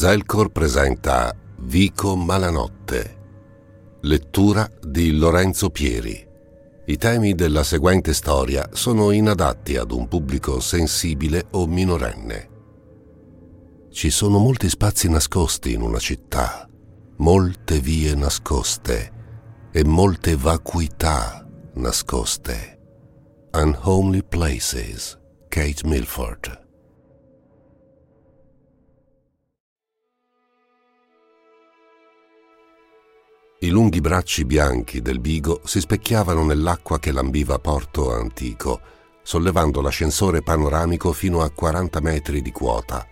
Zelcor presenta Vico Malanotte. Lettura di Lorenzo Pieri. I temi della seguente storia sono inadatti ad un pubblico sensibile o minorenne. Ci sono molti spazi nascosti in una città, molte vie nascoste e molte vacuità nascoste. Unhomely Places, Kate Milford. I lunghi bracci bianchi del bigo si specchiavano nell'acqua che lambiva Porto Antico, sollevando l'ascensore panoramico fino a 40 metri di quota.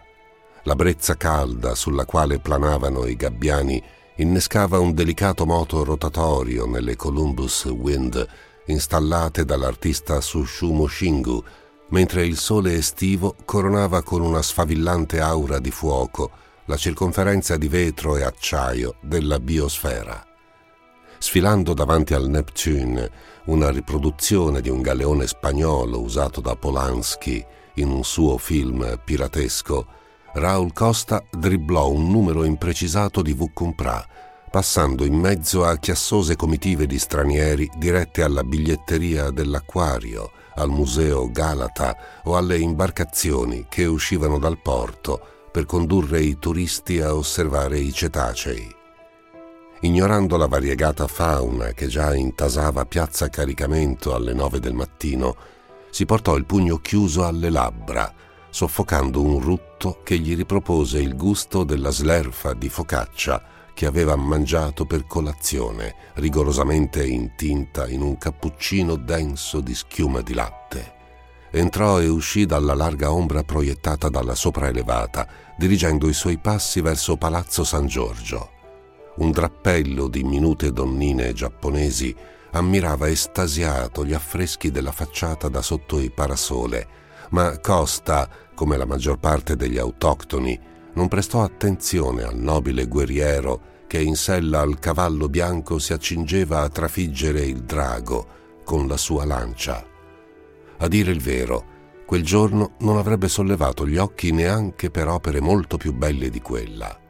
La brezza calda sulla quale planavano i gabbiani innescava un delicato moto rotatorio nelle Columbus Wind installate dall'artista Sushumo Shingu, mentre il sole estivo coronava con una sfavillante aura di fuoco la circonferenza di vetro e acciaio della biosfera sfilando davanti al Neptune, una riproduzione di un galeone spagnolo usato da Polanski in un suo film piratesco, Raul Costa dribblò un numero imprecisato di Vuccumpra, passando in mezzo a chiassose comitive di stranieri dirette alla biglietteria dell'acquario, al museo Galata o alle imbarcazioni che uscivano dal porto per condurre i turisti a osservare i cetacei ignorando la variegata fauna che già intasava piazza caricamento alle nove del mattino, si portò il pugno chiuso alle labbra, soffocando un rutto che gli ripropose il gusto della slerfa di focaccia che aveva mangiato per colazione, rigorosamente intinta in un cappuccino denso di schiuma di latte. Entrò e uscì dalla larga ombra proiettata dalla sopraelevata, dirigendo i suoi passi verso Palazzo San Giorgio un drappello di minute donnine giapponesi ammirava estasiato gli affreschi della facciata da sotto il parasole, ma Costa, come la maggior parte degli autoctoni, non prestò attenzione al nobile guerriero che in sella al cavallo bianco si accingeva a trafiggere il drago con la sua lancia. A dire il vero, quel giorno non avrebbe sollevato gli occhi neanche per opere molto più belle di quella.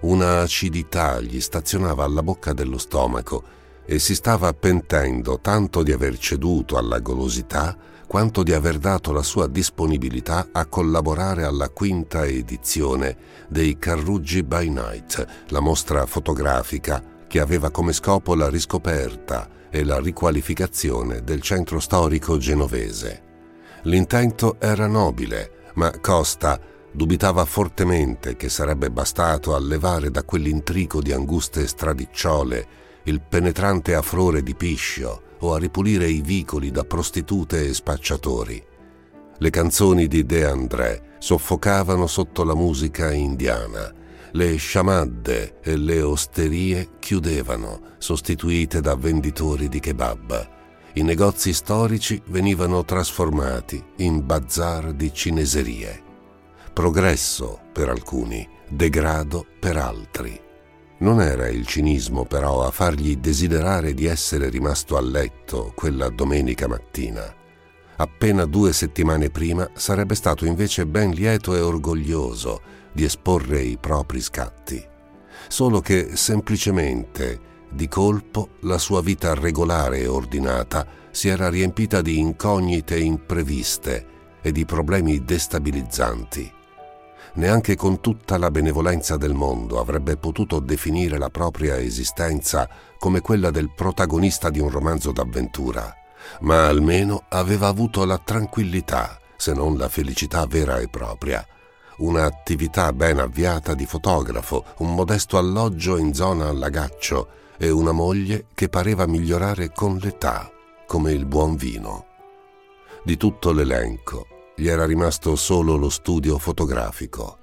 Una acidità gli stazionava alla bocca dello stomaco e si stava pentendo tanto di aver ceduto alla golosità quanto di aver dato la sua disponibilità a collaborare alla quinta edizione dei Carruggi by Night, la mostra fotografica che aveva come scopo la riscoperta e la riqualificazione del centro storico genovese. L'intento era nobile, ma Costa dubitava fortemente che sarebbe bastato a levare da quell'intrico di anguste stradicciole il penetrante afrore di piscio o a ripulire i vicoli da prostitute e spacciatori. Le canzoni di De André soffocavano sotto la musica indiana. Le sciamadde e le osterie chiudevano, sostituite da venditori di kebab. I negozi storici venivano trasformati in bazar di cineserie progresso per alcuni, degrado per altri. Non era il cinismo però a fargli desiderare di essere rimasto a letto quella domenica mattina. Appena due settimane prima sarebbe stato invece ben lieto e orgoglioso di esporre i propri scatti. Solo che semplicemente, di colpo, la sua vita regolare e ordinata si era riempita di incognite impreviste e di problemi destabilizzanti neanche con tutta la benevolenza del mondo avrebbe potuto definire la propria esistenza come quella del protagonista di un romanzo d'avventura, ma almeno aveva avuto la tranquillità, se non la felicità vera e propria, un'attività ben avviata di fotografo, un modesto alloggio in zona allagaccio e una moglie che pareva migliorare con l'età, come il buon vino. Di tutto l'elenco, gli era rimasto solo lo studio fotografico.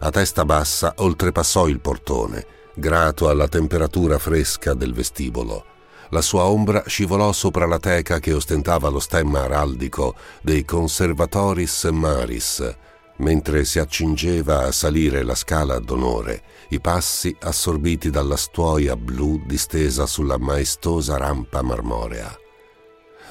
A testa bassa oltrepassò il portone, grato alla temperatura fresca del vestibolo. La sua ombra scivolò sopra la teca che ostentava lo stemma araldico dei Conservatoris Maris, mentre si accingeva a salire la scala d'onore, i passi assorbiti dalla stuoia blu distesa sulla maestosa rampa marmorea.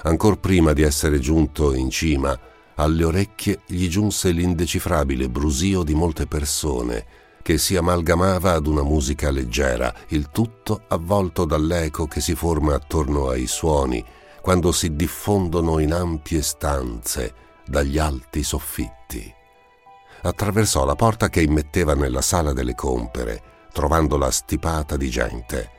Ancor prima di essere giunto in cima, alle orecchie gli giunse l'indecifrabile brusio di molte persone che si amalgamava ad una musica leggera, il tutto avvolto dall'eco che si forma attorno ai suoni quando si diffondono in ampie stanze dagli alti soffitti. Attraversò la porta che immetteva nella sala delle compere, trovandola stipata di gente.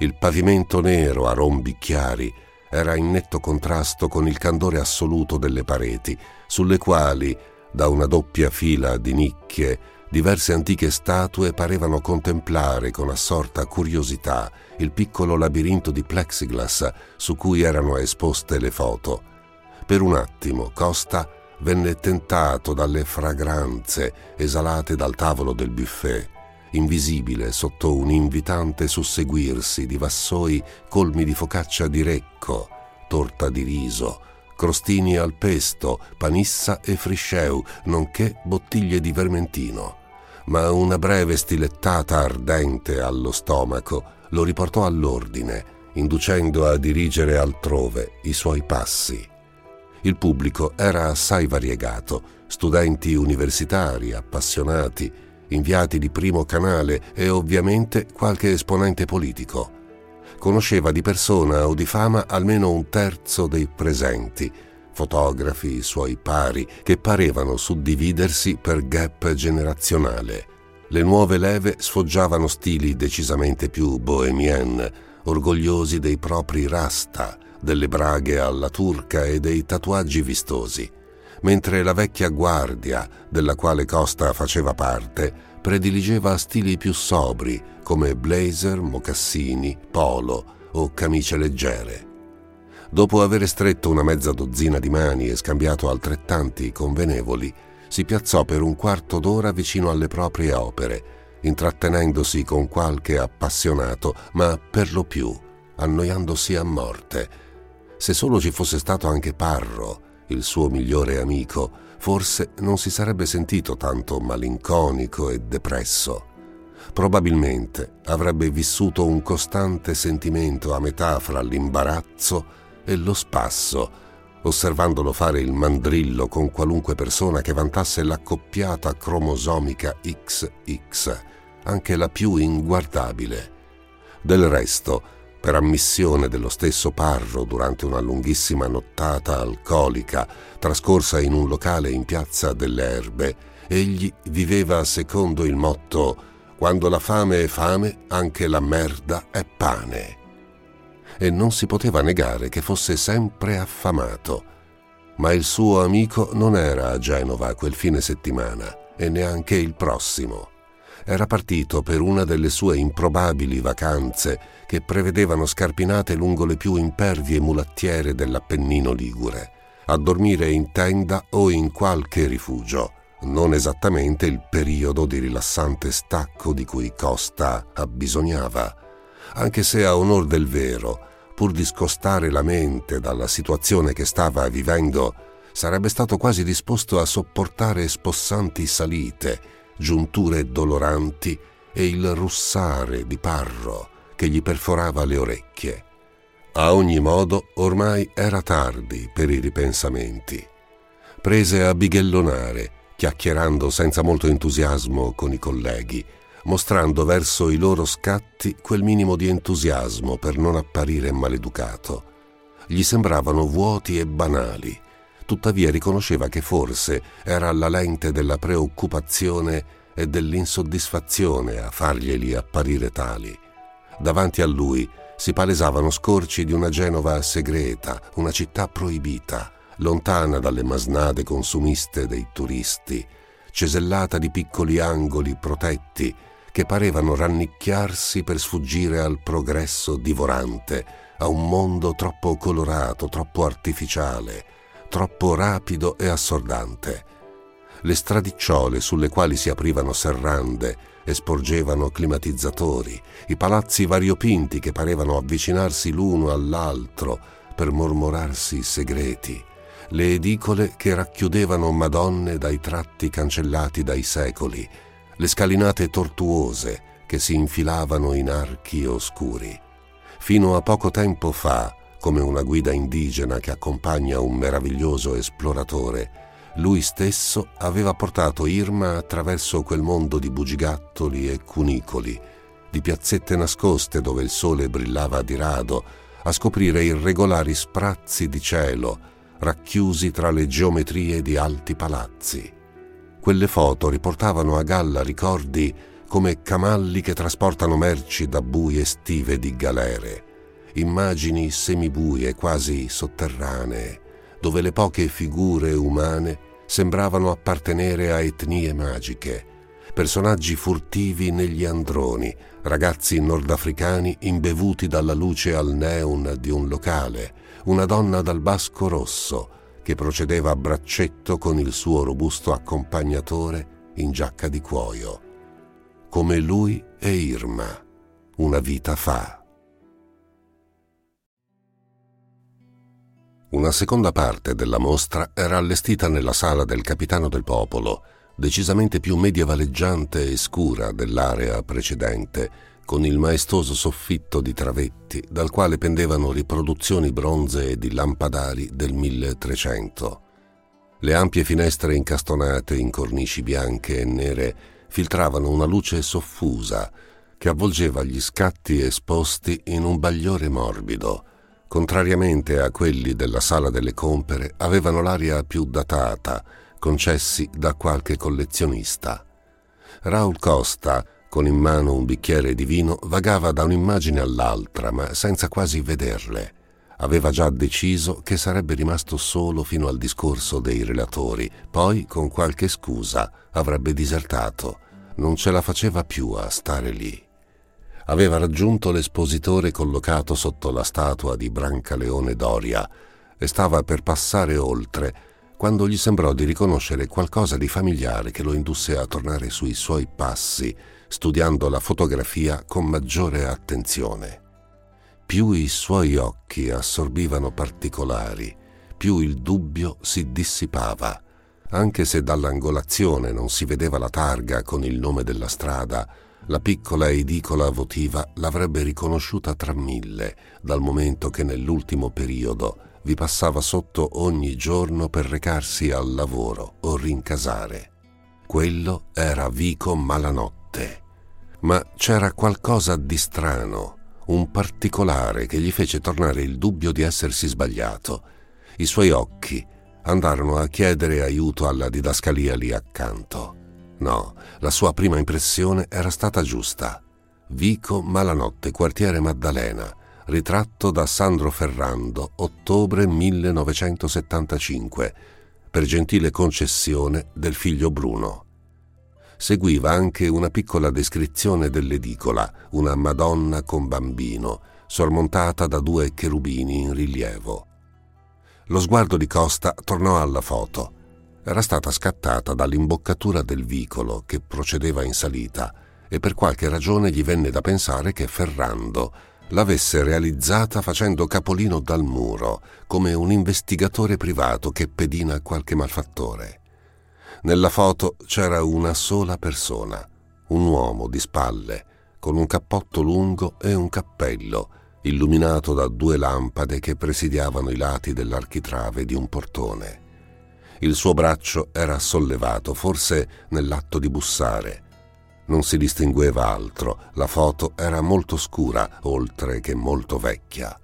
Il pavimento nero a rombi chiari era in netto contrasto con il candore assoluto delle pareti, sulle quali, da una doppia fila di nicchie, diverse antiche statue parevano contemplare con assorta curiosità il piccolo labirinto di plexiglass su cui erano esposte le foto. Per un attimo Costa venne tentato dalle fragranze esalate dal tavolo del buffet, invisibile sotto un invitante susseguirsi di vassoi colmi di focaccia di recco, torta di riso, crostini al pesto, panissa e frisceu, nonché bottiglie di vermentino. Ma una breve stilettata ardente allo stomaco lo riportò all'ordine, inducendo a dirigere altrove i suoi passi. Il pubblico era assai variegato, studenti universitari, appassionati, inviati di primo canale e ovviamente qualche esponente politico. Conosceva di persona o di fama almeno un terzo dei presenti, fotografi, suoi pari, che parevano suddividersi per gap generazionale. Le nuove leve sfoggiavano stili decisamente più bohemien, orgogliosi dei propri rasta, delle braghe alla turca e dei tatuaggi vistosi, mentre la vecchia guardia, della quale Costa faceva parte, prediligeva stili più sobri come blazer, mocassini, polo o camicie leggere. Dopo aver stretto una mezza dozzina di mani e scambiato altrettanti convenevoli, si piazzò per un quarto d'ora vicino alle proprie opere, intrattenendosi con qualche appassionato, ma per lo più annoiandosi a morte. Se solo ci fosse stato anche Parro, il suo migliore amico, forse non si sarebbe sentito tanto malinconico e depresso. Probabilmente avrebbe vissuto un costante sentimento a metà fra l'imbarazzo e lo spasso, osservandolo fare il mandrillo con qualunque persona che vantasse l'accoppiata cromosomica XX, anche la più inguardabile. Del resto, per ammissione dello stesso Parro durante una lunghissima nottata alcolica trascorsa in un locale in piazza delle Erbe, egli viveva secondo il motto quando la fame è fame, anche la merda è pane e non si poteva negare che fosse sempre affamato. Ma il suo amico non era a Genova quel fine settimana e neanche il prossimo. Era partito per una delle sue improbabili vacanze che prevedevano scarpinate lungo le più impervie mulattiere dell'Appennino Ligure, a dormire in tenda o in qualche rifugio, non esattamente il periodo di rilassante stacco di cui Costa abbisognava. Anche se a onor del vero, pur di scostare la mente dalla situazione che stava vivendo, sarebbe stato quasi disposto a sopportare spossanti salite, giunture doloranti e il russare di parro che gli perforava le orecchie. A ogni modo, ormai era tardi per i ripensamenti. Prese a bighellonare, chiacchierando senza molto entusiasmo con i colleghi, mostrando verso i loro scatti quel minimo di entusiasmo per non apparire maleducato. Gli sembravano vuoti e banali, tuttavia riconosceva che forse era la lente della preoccupazione e dell'insoddisfazione a farglieli apparire tali. Davanti a lui si palesavano scorci di una Genova segreta, una città proibita, lontana dalle masnade consumiste dei turisti, cesellata di piccoli angoli protetti che parevano rannicchiarsi per sfuggire al progresso divorante, a un mondo troppo colorato, troppo artificiale, troppo rapido e assordante. Le stradicciole sulle quali si aprivano serrande e sporgevano climatizzatori, i palazzi variopinti che parevano avvicinarsi l'uno all'altro per mormorarsi segreti, le edicole che racchiudevano Madonne dai tratti cancellati dai secoli, le scalinate tortuose che si infilavano in archi oscuri. Fino a poco tempo fa, come una guida indigena che accompagna un meraviglioso esploratore, lui stesso aveva portato Irma attraverso quel mondo di bugigattoli e cunicoli, di piazzette nascoste dove il sole brillava di rado, a scoprire irregolari sprazzi di cielo, racchiusi tra le geometrie di alti palazzi. Quelle foto riportavano a galla ricordi come camalli che trasportano merci da buie stive di galere, immagini semibuie, quasi sotterranee, dove le poche figure umane sembravano appartenere a etnie magiche, personaggi furtivi negli androni, ragazzi nordafricani imbevuti dalla luce al neon di un locale, una donna dal basco rosso che procedeva a braccetto con il suo robusto accompagnatore in giacca di cuoio. Come lui e Irma, una vita fa. Una seconda parte della mostra era allestita nella sala del capitano del popolo, decisamente più medievaleggiante e scura dell'area precedente, con il maestoso soffitto di travetti dal quale pendevano riproduzioni bronzee di lampadari del 1300. Le ampie finestre incastonate in cornici bianche e nere filtravano una luce soffusa che avvolgeva gli scatti esposti in un bagliore morbido, contrariamente a quelli della sala delle compere, avevano l'aria più datata, concessi da qualche collezionista. Raul Costa, con in mano un bicchiere di vino, vagava da un'immagine all'altra, ma senza quasi vederle. Aveva già deciso che sarebbe rimasto solo fino al discorso dei relatori, poi, con qualche scusa, avrebbe disertato. Non ce la faceva più a stare lì aveva raggiunto l'espositore collocato sotto la statua di Brancaleone Doria e stava per passare oltre quando gli sembrò di riconoscere qualcosa di familiare che lo indusse a tornare sui suoi passi, studiando la fotografia con maggiore attenzione. Più i suoi occhi assorbivano particolari, più il dubbio si dissipava. Anche se dall'angolazione non si vedeva la targa con il nome della strada, la piccola edicola votiva l'avrebbe riconosciuta tra mille, dal momento che nell'ultimo periodo vi passava sotto ogni giorno per recarsi al lavoro o rincasare. Quello era Vico Malanotte. Ma c'era qualcosa di strano, un particolare che gli fece tornare il dubbio di essersi sbagliato. I suoi occhi andarono a chiedere aiuto alla didascalia lì accanto. No, la sua prima impressione era stata giusta. Vico Malanotte, quartiere Maddalena, ritratto da Sandro Ferrando, ottobre 1975, per gentile concessione del figlio Bruno. Seguiva anche una piccola descrizione dell'edicola, una Madonna con bambino, sormontata da due cherubini in rilievo. Lo sguardo di Costa tornò alla foto era stata scattata dall'imboccatura del vicolo che procedeva in salita e per qualche ragione gli venne da pensare che Ferrando l'avesse realizzata facendo capolino dal muro, come un investigatore privato che pedina qualche malfattore. Nella foto c'era una sola persona, un uomo di spalle, con un cappotto lungo e un cappello, illuminato da due lampade che presidiavano i lati dell'architrave di un portone. Il suo braccio era sollevato, forse nell'atto di bussare. Non si distingueva altro, la foto era molto scura, oltre che molto vecchia.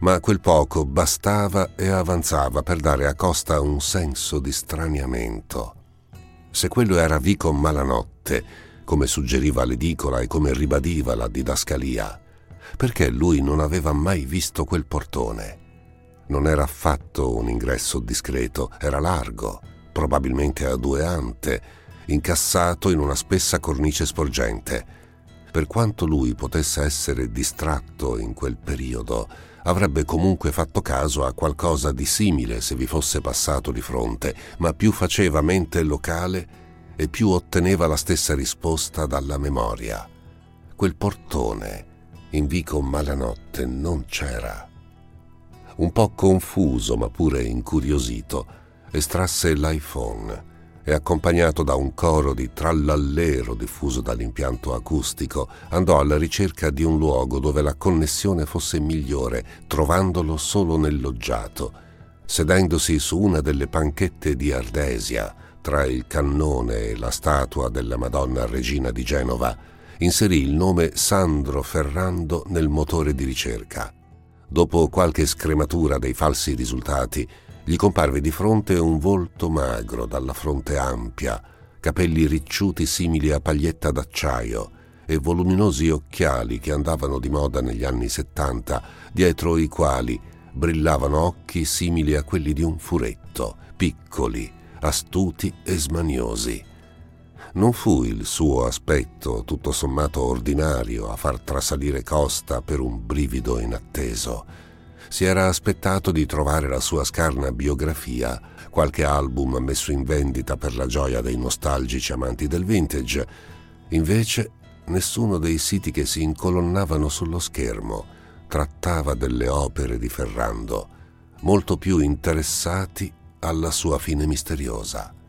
Ma quel poco bastava e avanzava per dare a Costa un senso di straniamento. Se quello era Vico Malanotte, come suggeriva l'edicola e come ribadiva la didascalia, perché lui non aveva mai visto quel portone? Non era affatto un ingresso discreto, era largo, probabilmente a due ante, incassato in una spessa cornice sporgente. Per quanto lui potesse essere distratto in quel periodo, avrebbe comunque fatto caso a qualcosa di simile se vi fosse passato di fronte, ma più faceva mente locale e più otteneva la stessa risposta dalla memoria. Quel portone in vico Malanotte non c'era un po' confuso ma pure incuriosito, estrasse l'iPhone e accompagnato da un coro di trallallero diffuso dall'impianto acustico, andò alla ricerca di un luogo dove la connessione fosse migliore, trovandolo solo nel loggiato. sedendosi su una delle panchette di Ardesia, tra il cannone e la statua della Madonna Regina di Genova, inserì il nome Sandro Ferrando nel motore di ricerca. Dopo qualche scrematura dei falsi risultati, gli comparve di fronte un volto magro, dalla fronte ampia, capelli ricciuti simili a paglietta d'acciaio e voluminosi occhiali che andavano di moda negli anni settanta, dietro i quali brillavano occhi simili a quelli di un furetto, piccoli, astuti e smaniosi. Non fu il suo aspetto, tutto sommato ordinario, a far trasalire Costa per un brivido inatteso. Si era aspettato di trovare la sua scarna biografia, qualche album messo in vendita per la gioia dei nostalgici amanti del vintage. Invece, nessuno dei siti che si incolonnavano sullo schermo trattava delle opere di Ferrando, molto più interessati alla sua fine misteriosa.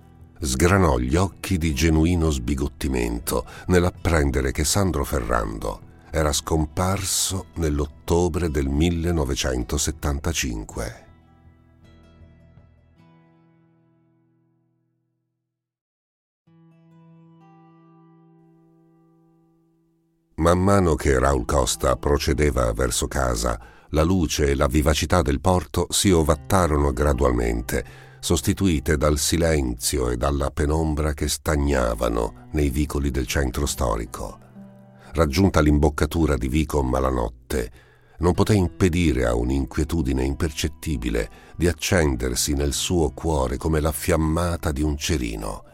Sgranò gli occhi di genuino sbigottimento nell'apprendere che Sandro Ferrando era scomparso nell'ottobre del 1975. Man mano che Raul Costa procedeva verso casa, la luce e la vivacità del porto si ovattarono gradualmente, sostituite dal silenzio e dalla penombra che stagnavano nei vicoli del centro storico. Raggiunta l'imboccatura di Vico Malanotte, non poté impedire a un'inquietudine impercettibile di accendersi nel suo cuore come la fiammata di un cerino.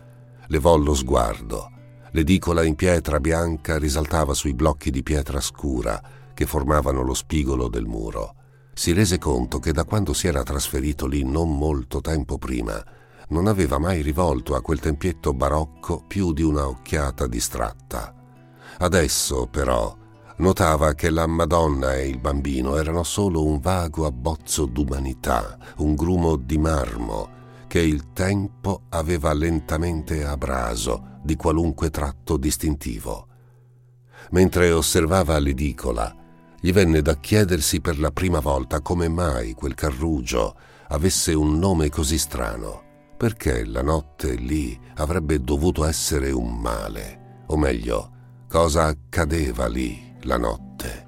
Levò lo sguardo. L'edicola in pietra bianca risaltava sui blocchi di pietra scura, che formavano lo spigolo del muro. Si rese conto che da quando si era trasferito lì non molto tempo prima, non aveva mai rivolto a quel tempietto barocco più di una occhiata distratta. Adesso, però, notava che la Madonna e il bambino erano solo un vago abbozzo d'umanità, un grumo di marmo che il tempo aveva lentamente abraso di qualunque tratto distintivo. Mentre osservava l'edicola, gli venne da chiedersi per la prima volta come mai quel carrugio avesse un nome così strano, perché la notte lì avrebbe dovuto essere un male, o meglio, cosa accadeva lì la notte.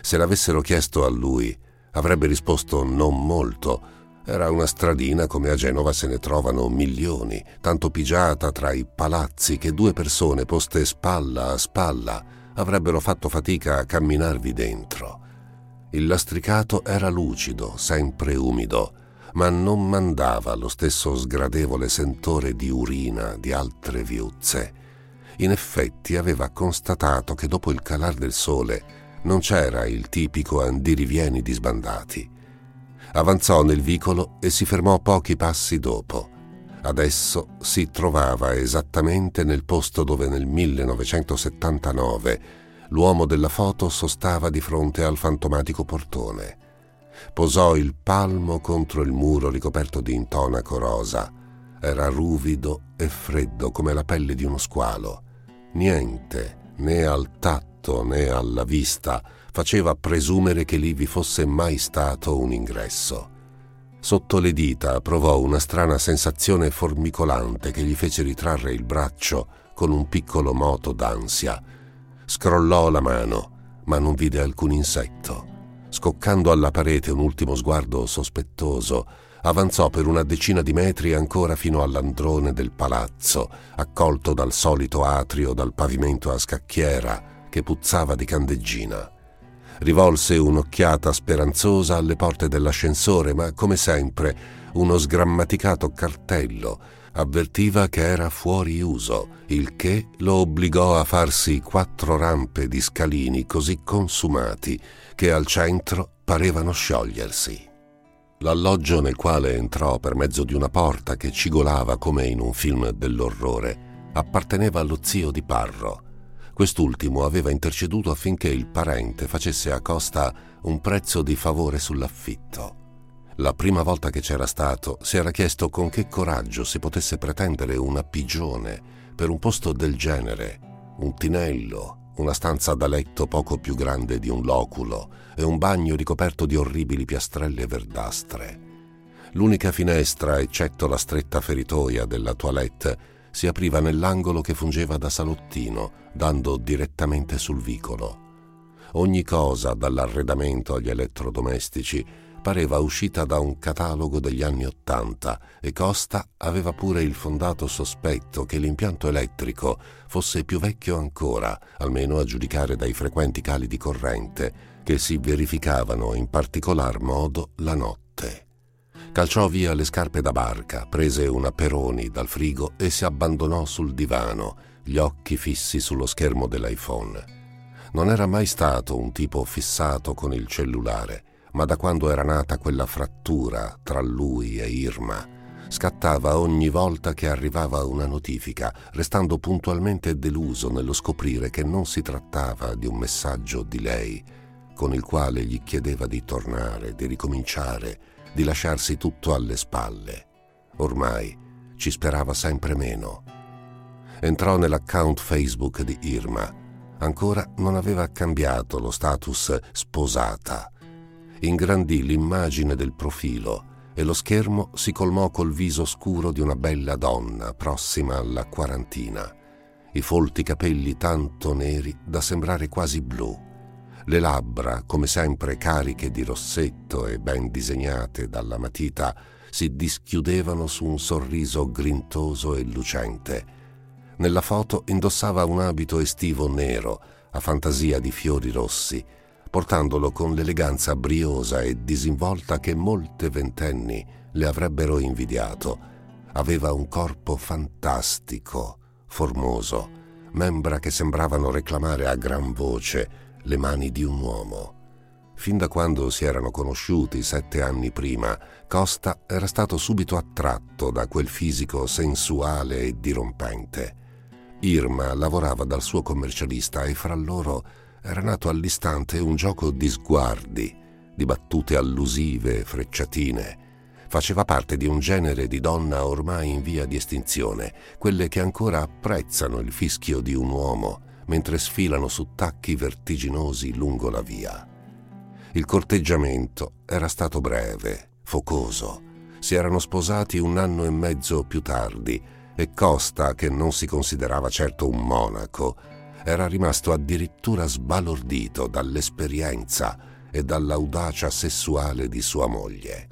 Se l'avessero chiesto a lui, avrebbe risposto non molto, era una stradina come a Genova se ne trovano milioni, tanto pigiata tra i palazzi che due persone poste spalla a spalla avrebbero fatto fatica a camminarvi dentro. Il lastricato era lucido, sempre umido, ma non mandava lo stesso sgradevole sentore di urina di altre viuzze. In effetti aveva constatato che dopo il calar del sole non c'era il tipico andirivieni di sbandati. Avanzò nel vicolo e si fermò pochi passi dopo. Adesso si trovava esattamente nel posto dove nel 1979 l'uomo della foto sostava di fronte al fantomatico portone. Posò il palmo contro il muro ricoperto di intonaco rosa. Era ruvido e freddo come la pelle di uno squalo. Niente, né al tatto né alla vista, faceva presumere che lì vi fosse mai stato un ingresso. Sotto le dita provò una strana sensazione formicolante che gli fece ritrarre il braccio con un piccolo moto d'ansia. Scrollò la mano, ma non vide alcun insetto. Scoccando alla parete un ultimo sguardo sospettoso, avanzò per una decina di metri ancora fino all'androne del palazzo, accolto dal solito atrio dal pavimento a scacchiera che puzzava di candeggina rivolse un'occhiata speranzosa alle porte dell'ascensore, ma come sempre uno sgrammaticato cartello avvertiva che era fuori uso, il che lo obbligò a farsi quattro rampe di scalini così consumati che al centro parevano sciogliersi. L'alloggio nel quale entrò per mezzo di una porta che cigolava come in un film dell'orrore apparteneva allo zio di Parro, Quest'ultimo aveva interceduto affinché il parente facesse a Costa un prezzo di favore sull'affitto. La prima volta che c'era stato si era chiesto con che coraggio si potesse pretendere una pigione per un posto del genere, un tinello, una stanza da letto poco più grande di un loculo e un bagno ricoperto di orribili piastrelle verdastre. L'unica finestra, eccetto la stretta feritoia della toilette, si apriva nell'angolo che fungeva da salottino, dando direttamente sul vicolo. Ogni cosa, dall'arredamento agli elettrodomestici, pareva uscita da un catalogo degli anni Ottanta e Costa aveva pure il fondato sospetto che l'impianto elettrico fosse più vecchio ancora, almeno a giudicare dai frequenti cali di corrente che si verificavano in particolar modo la notte. Calciò via le scarpe da barca, prese una Peroni dal frigo e si abbandonò sul divano, gli occhi fissi sullo schermo dell'iPhone. Non era mai stato un tipo fissato con il cellulare, ma da quando era nata quella frattura tra lui e Irma, scattava ogni volta che arrivava una notifica, restando puntualmente deluso nello scoprire che non si trattava di un messaggio di lei, con il quale gli chiedeva di tornare, di ricominciare, di lasciarsi tutto alle spalle. Ormai ci sperava sempre meno. Entrò nell'account Facebook di Irma. Ancora non aveva cambiato lo status sposata. Ingrandì l'immagine del profilo e lo schermo si colmò col viso scuro di una bella donna prossima alla quarantina. I folti capelli tanto neri da sembrare quasi blu le labbra, come sempre cariche di rossetto e ben disegnate dalla matita, si dischiudevano su un sorriso grintoso e lucente. Nella foto indossava un abito estivo nero, a fantasia di fiori rossi, portandolo con l'eleganza briosa e disinvolta che molte ventenni le avrebbero invidiato. Aveva un corpo fantastico, formoso, membra che sembravano reclamare a gran voce le mani di un uomo. Fin da quando si erano conosciuti sette anni prima, Costa era stato subito attratto da quel fisico sensuale e dirompente. Irma lavorava dal suo commercialista e fra loro era nato all'istante un gioco di sguardi, di battute allusive, frecciatine. Faceva parte di un genere di donna ormai in via di estinzione, quelle che ancora apprezzano il fischio di un uomo, mentre sfilano su tacchi vertiginosi lungo la via. Il corteggiamento era stato breve, focoso. Si erano sposati un anno e mezzo più tardi e Costa, che non si considerava certo un monaco, era rimasto addirittura sbalordito dall'esperienza e dall'audacia sessuale di sua moglie.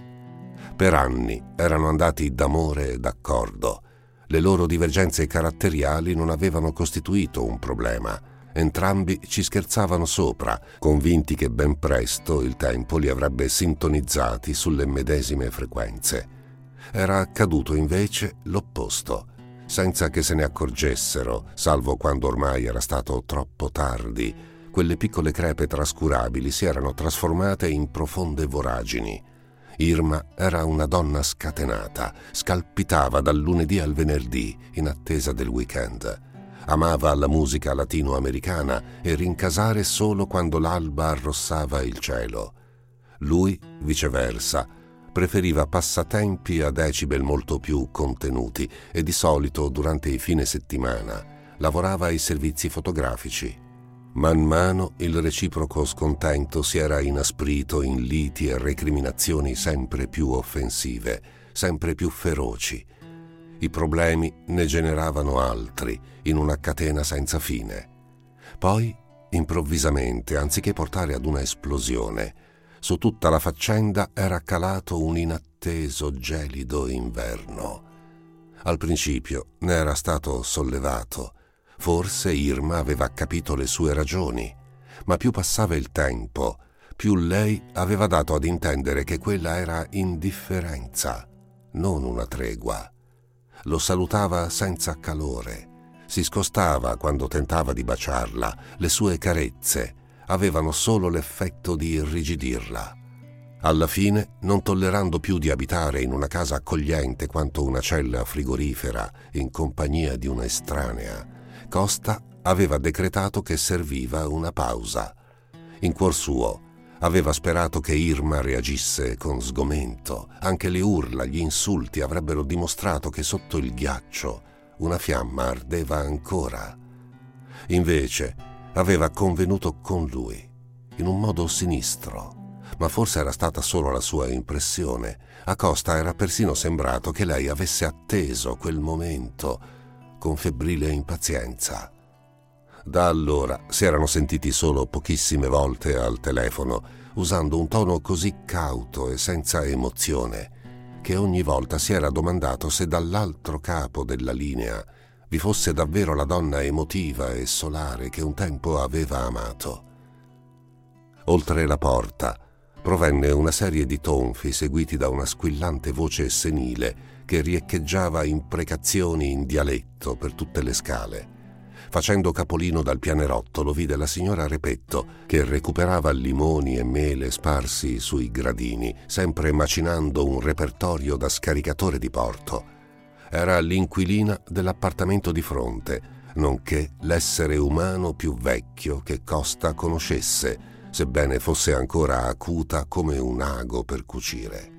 Per anni erano andati d'amore e d'accordo, le loro divergenze caratteriali non avevano costituito un problema. Entrambi ci scherzavano sopra, convinti che ben presto il tempo li avrebbe sintonizzati sulle medesime frequenze. Era accaduto invece l'opposto, senza che se ne accorgessero, salvo quando ormai era stato troppo tardi. Quelle piccole crepe trascurabili si erano trasformate in profonde voragini Irma era una donna scatenata, scalpitava dal lunedì al venerdì in attesa del weekend. Amava la musica latinoamericana e rincasare solo quando l'alba arrossava il cielo. Lui, viceversa, preferiva passatempi a decibel molto più contenuti e di solito durante i fine settimana lavorava ai servizi fotografici Man mano il reciproco scontento si era inasprito in liti e recriminazioni sempre più offensive, sempre più feroci. I problemi ne generavano altri, in una catena senza fine. Poi, improvvisamente, anziché portare ad una esplosione, su tutta la faccenda era calato un inatteso gelido inverno. Al principio ne era stato sollevato, Forse Irma aveva capito le sue ragioni, ma più passava il tempo, più lei aveva dato ad intendere che quella era indifferenza, non una tregua. Lo salutava senza calore, si scostava quando tentava di baciarla, le sue carezze avevano solo l'effetto di irrigidirla. Alla fine, non tollerando più di abitare in una casa accogliente quanto una cella frigorifera in compagnia di un'estranea, Costa aveva decretato che serviva una pausa. In cuor suo aveva sperato che Irma reagisse con sgomento. Anche le urla, gli insulti avrebbero dimostrato che sotto il ghiaccio una fiamma ardeva ancora. Invece aveva convenuto con lui, in un modo sinistro, ma forse era stata solo la sua impressione. A Costa era persino sembrato che lei avesse atteso quel momento con febbrile impazienza. Da allora si erano sentiti solo pochissime volte al telefono, usando un tono così cauto e senza emozione, che ogni volta si era domandato se dall'altro capo della linea vi fosse davvero la donna emotiva e solare che un tempo aveva amato. Oltre la porta provenne una serie di tonfi seguiti da una squillante voce senile che riecheggiava imprecazioni in dialetto per tutte le scale. Facendo capolino dal pianerottolo vide la signora Repetto che recuperava limoni e mele sparsi sui gradini, sempre macinando un repertorio da scaricatore di porto. Era l'inquilina dell'appartamento di fronte, nonché l'essere umano più vecchio che Costa conoscesse, sebbene fosse ancora acuta come un ago per cucire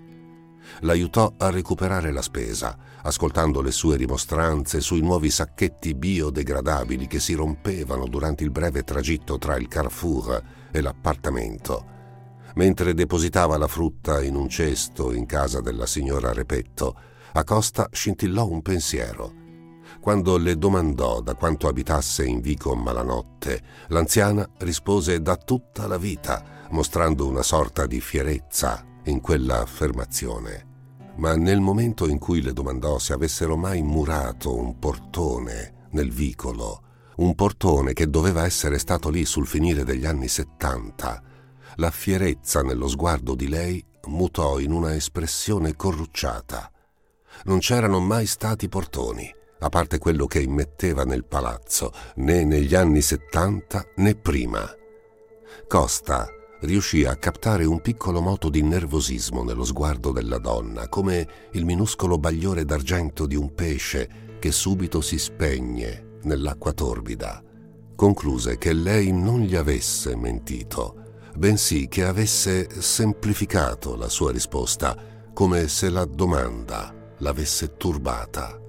l'aiutò a recuperare la spesa, ascoltando le sue rimostranze sui nuovi sacchetti biodegradabili che si rompevano durante il breve tragitto tra il Carrefour e l'appartamento. Mentre depositava la frutta in un cesto in casa della signora Repetto, Acosta scintillò un pensiero. Quando le domandò da quanto abitasse in Vico Malanotte, l'anziana rispose da tutta la vita, mostrando una sorta di fierezza in quella affermazione ma nel momento in cui le domandò se avessero mai murato un portone nel vicolo, un portone che doveva essere stato lì sul finire degli anni settanta, la fierezza nello sguardo di lei mutò in una espressione corrucciata. Non c'erano mai stati portoni, a parte quello che immetteva nel palazzo, né negli anni settanta né prima. Costa riuscì a captare un piccolo moto di nervosismo nello sguardo della donna, come il minuscolo bagliore d'argento di un pesce che subito si spegne nell'acqua torbida. Concluse che lei non gli avesse mentito, bensì che avesse semplificato la sua risposta, come se la domanda l'avesse turbata.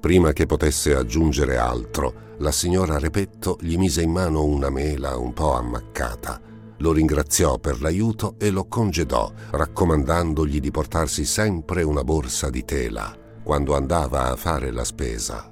Prima che potesse aggiungere altro, la signora Repetto gli mise in mano una mela un po' ammaccata lo ringraziò per l'aiuto e lo congedò, raccomandandogli di portarsi sempre una borsa di tela quando andava a fare la spesa.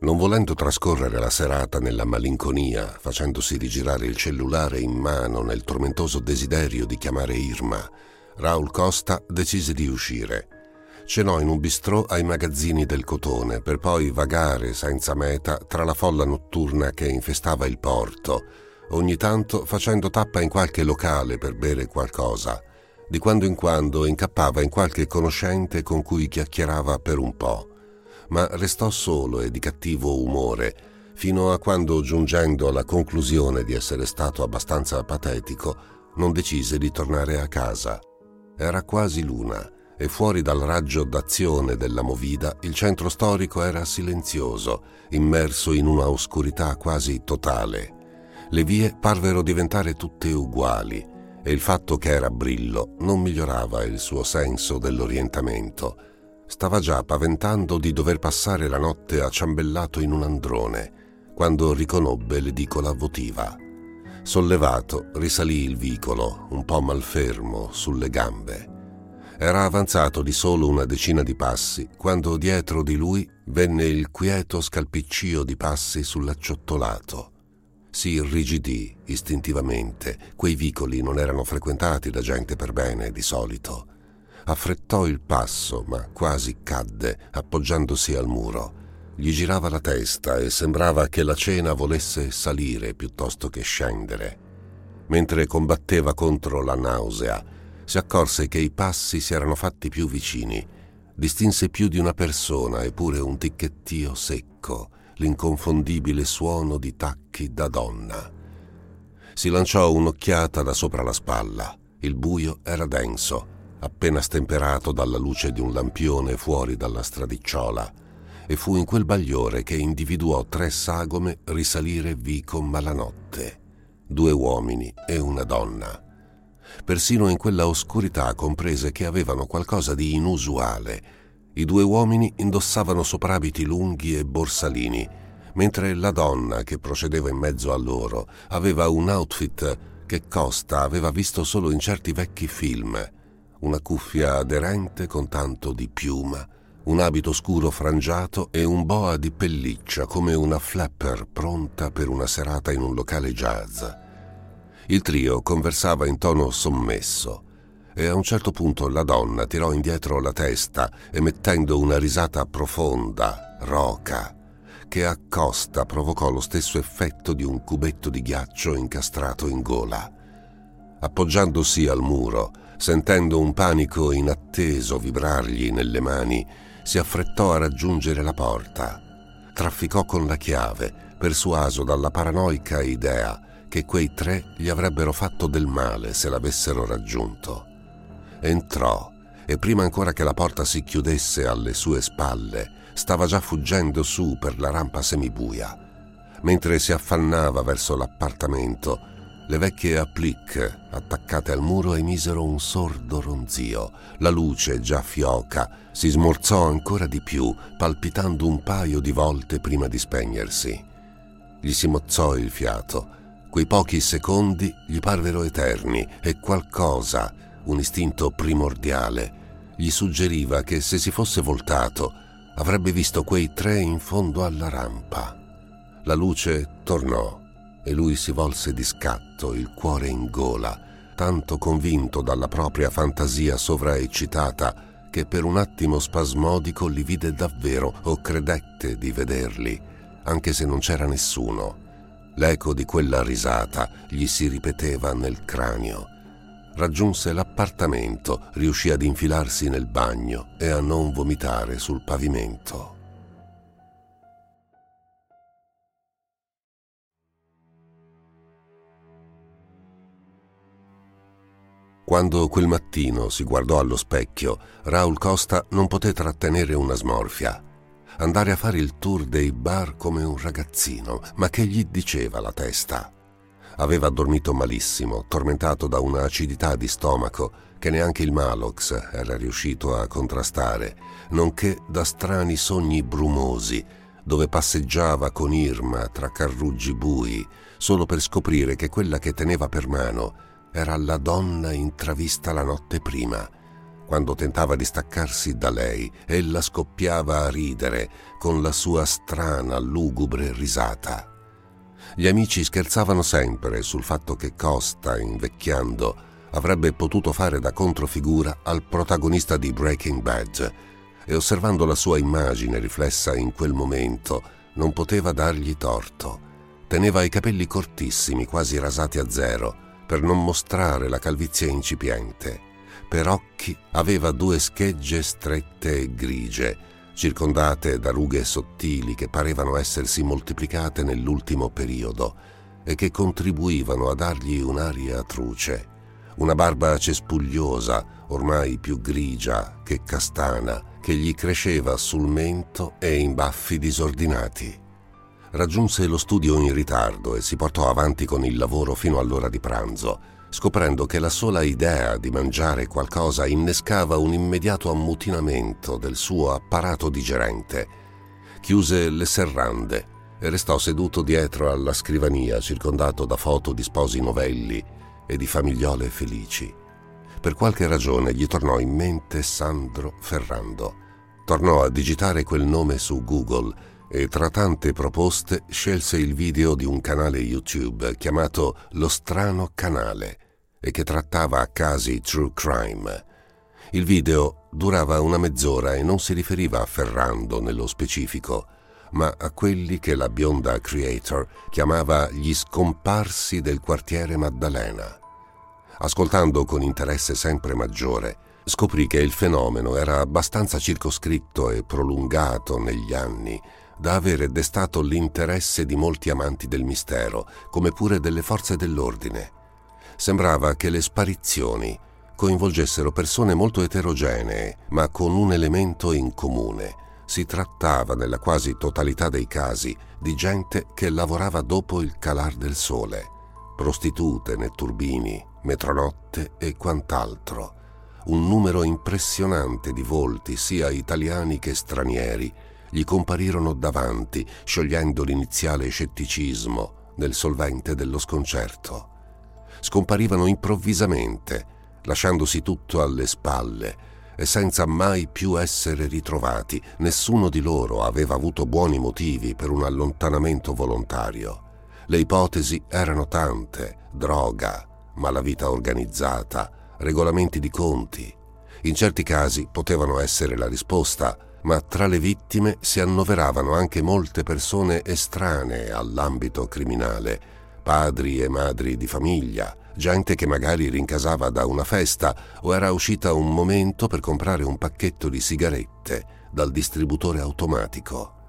Non volendo trascorrere la serata nella malinconia, facendosi rigirare il cellulare in mano nel tormentoso desiderio di chiamare Irma, Raul Costa decise di uscire cenò in un bistrò ai magazzini del cotone per poi vagare senza meta tra la folla notturna che infestava il porto, ogni tanto facendo tappa in qualche locale per bere qualcosa. Di quando in quando incappava in qualche conoscente con cui chiacchierava per un po', ma restò solo e di cattivo umore fino a quando, giungendo alla conclusione di essere stato abbastanza patetico, non decise di tornare a casa. Era quasi luna e fuori dal raggio d'azione della movida il centro storico era silenzioso, immerso in una oscurità quasi totale. Le vie parvero diventare tutte uguali e il fatto che era brillo non migliorava il suo senso dell'orientamento. Stava già paventando di dover passare la notte acciambellato in un androne, quando riconobbe l'edicola votiva. Sollevato, risalì il vicolo, un po' malfermo, sulle gambe. Era avanzato di solo una decina di passi quando dietro di lui venne il quieto scalpiccio di passi sull'acciottolato. Si irrigidì istintivamente, quei vicoli non erano frequentati da gente per bene di solito. Affrettò il passo, ma quasi cadde, appoggiandosi al muro. Gli girava la testa e sembrava che la cena volesse salire piuttosto che scendere. Mentre combatteva contro la nausea, si accorse che i passi si erano fatti più vicini. Distinse più di una persona eppure un ticchettio secco, l'inconfondibile suono di tacchi da donna. Si lanciò un'occhiata da sopra la spalla. Il buio era denso, appena stemperato dalla luce di un lampione fuori dalla stradicciola, e fu in quel bagliore che individuò tre sagome risalire vico malanotte, due uomini e una donna. Persino in quella oscurità comprese che avevano qualcosa di inusuale I due uomini indossavano soprabiti lunghi e borsalini, mentre la donna che procedeva in mezzo a loro aveva un outfit che Costa aveva visto solo in certi vecchi film, una cuffia aderente con tanto di piuma, un abito scuro frangiato e un boa di pelliccia come una flapper pronta per una serata in un locale jazz. Il trio conversava in tono sommesso e a un certo punto la donna tirò indietro la testa emettendo una risata profonda, roca, che a Costa provocò lo stesso effetto di un cubetto di ghiaccio incastrato in gola. Appoggiandosi al muro, sentendo un panico inatteso vibrargli nelle mani, si affrettò a raggiungere la porta. Trafficò con la chiave, persuaso dalla paranoica idea che quei tre gli avrebbero fatto del male se l'avessero raggiunto. Entrò e prima ancora che la porta si chiudesse alle sue spalle, stava già fuggendo su per la rampa semibuia. Mentre si affannava verso l'appartamento, le vecchie applique attaccate al muro emisero un sordo ronzio. La luce, già fioca, si smorzò ancora di più, palpitando un paio di volte prima di spegnersi. Gli si mozzò il fiato. Quei pochi secondi gli parvero eterni e qualcosa, un istinto primordiale, gli suggeriva che se si fosse voltato avrebbe visto quei tre in fondo alla rampa. La luce tornò e lui si volse di scatto, il cuore in gola, tanto convinto dalla propria fantasia sovraeccitata che per un attimo spasmodico li vide davvero o credette di vederli, anche se non c'era nessuno. L'eco di quella risata gli si ripeteva nel cranio raggiunse l'appartamento, riuscì ad infilarsi nel bagno e a non vomitare sul pavimento. Quando quel mattino si guardò allo specchio, Raul Costa non poté trattenere una smorfia. Andare a fare il tour dei bar come un ragazzino, ma che gli diceva la testa? Aveva dormito malissimo, tormentato da una acidità di stomaco che neanche il Malox era riuscito a contrastare, nonché da strani sogni brumosi, dove passeggiava con Irma tra carruggi bui, solo per scoprire che quella che teneva per mano era la donna intravista la notte prima. Quando tentava di staccarsi da lei, ella scoppiava a ridere con la sua strana, lugubre risata. Gli amici scherzavano sempre sul fatto che Costa, invecchiando, avrebbe potuto fare da controfigura al protagonista di Breaking Bad e osservando la sua immagine riflessa in quel momento non poteva dargli torto. Teneva i capelli cortissimi, quasi rasati a zero, per non mostrare la calvizie incipiente. Per occhi aveva due schegge strette e grigie, circondate da rughe sottili che parevano essersi moltiplicate nell'ultimo periodo e che contribuivano a dargli un'aria truce, una barba cespugliosa, ormai più grigia che castana, che gli cresceva sul mento e in baffi disordinati. Raggiunse lo studio in ritardo e si portò avanti con il lavoro fino all'ora di pranzo, scoprendo che la sola idea di mangiare qualcosa innescava un immediato ammutinamento del suo apparato digerente. Chiuse le serrande e restò seduto dietro alla scrivania circondato da foto di sposi novelli e di famigliole felici. Per qualche ragione gli tornò in mente Sandro Ferrando. Tornò a digitare quel nome su Google e tra tante proposte scelse il video di un canale YouTube chiamato Lo strano canale e che trattava casi true crime. Il video durava una mezz'ora e non si riferiva a Ferrando nello specifico, ma a quelli che la bionda creator chiamava gli scomparsi del quartiere Maddalena. Ascoltando con interesse sempre maggiore, scoprì che il fenomeno era abbastanza circoscritto e prolungato negli anni da avere destato l'interesse di molti amanti del mistero, come pure delle forze dell'ordine sembrava che le sparizioni coinvolgessero persone molto eterogenee, ma con un elemento in comune. Si trattava, nella quasi totalità dei casi, di gente che lavorava dopo il calar del sole, prostitute, netturbini, metronotte e quant'altro. un numero impressionante di volti, sia italiani che stranieri, gli comparirono davanti, sciogliendo l'iniziale scetticismo nel solvente dello sconcerto. Scomparivano improvvisamente, lasciandosi tutto alle spalle, e senza mai più essere ritrovati. Nessuno di loro aveva avuto buoni motivi per un allontanamento volontario. Le ipotesi erano tante, droga, malavita organizzata, regolamenti di conti. In certi casi potevano essere la risposta, ma tra le vittime si annoveravano anche molte persone estranee all'ambito criminale, padri e madri di famiglia, gente che magari rincasava da una festa o era uscita un momento per comprare un pacchetto di sigarette dal distributore automatico.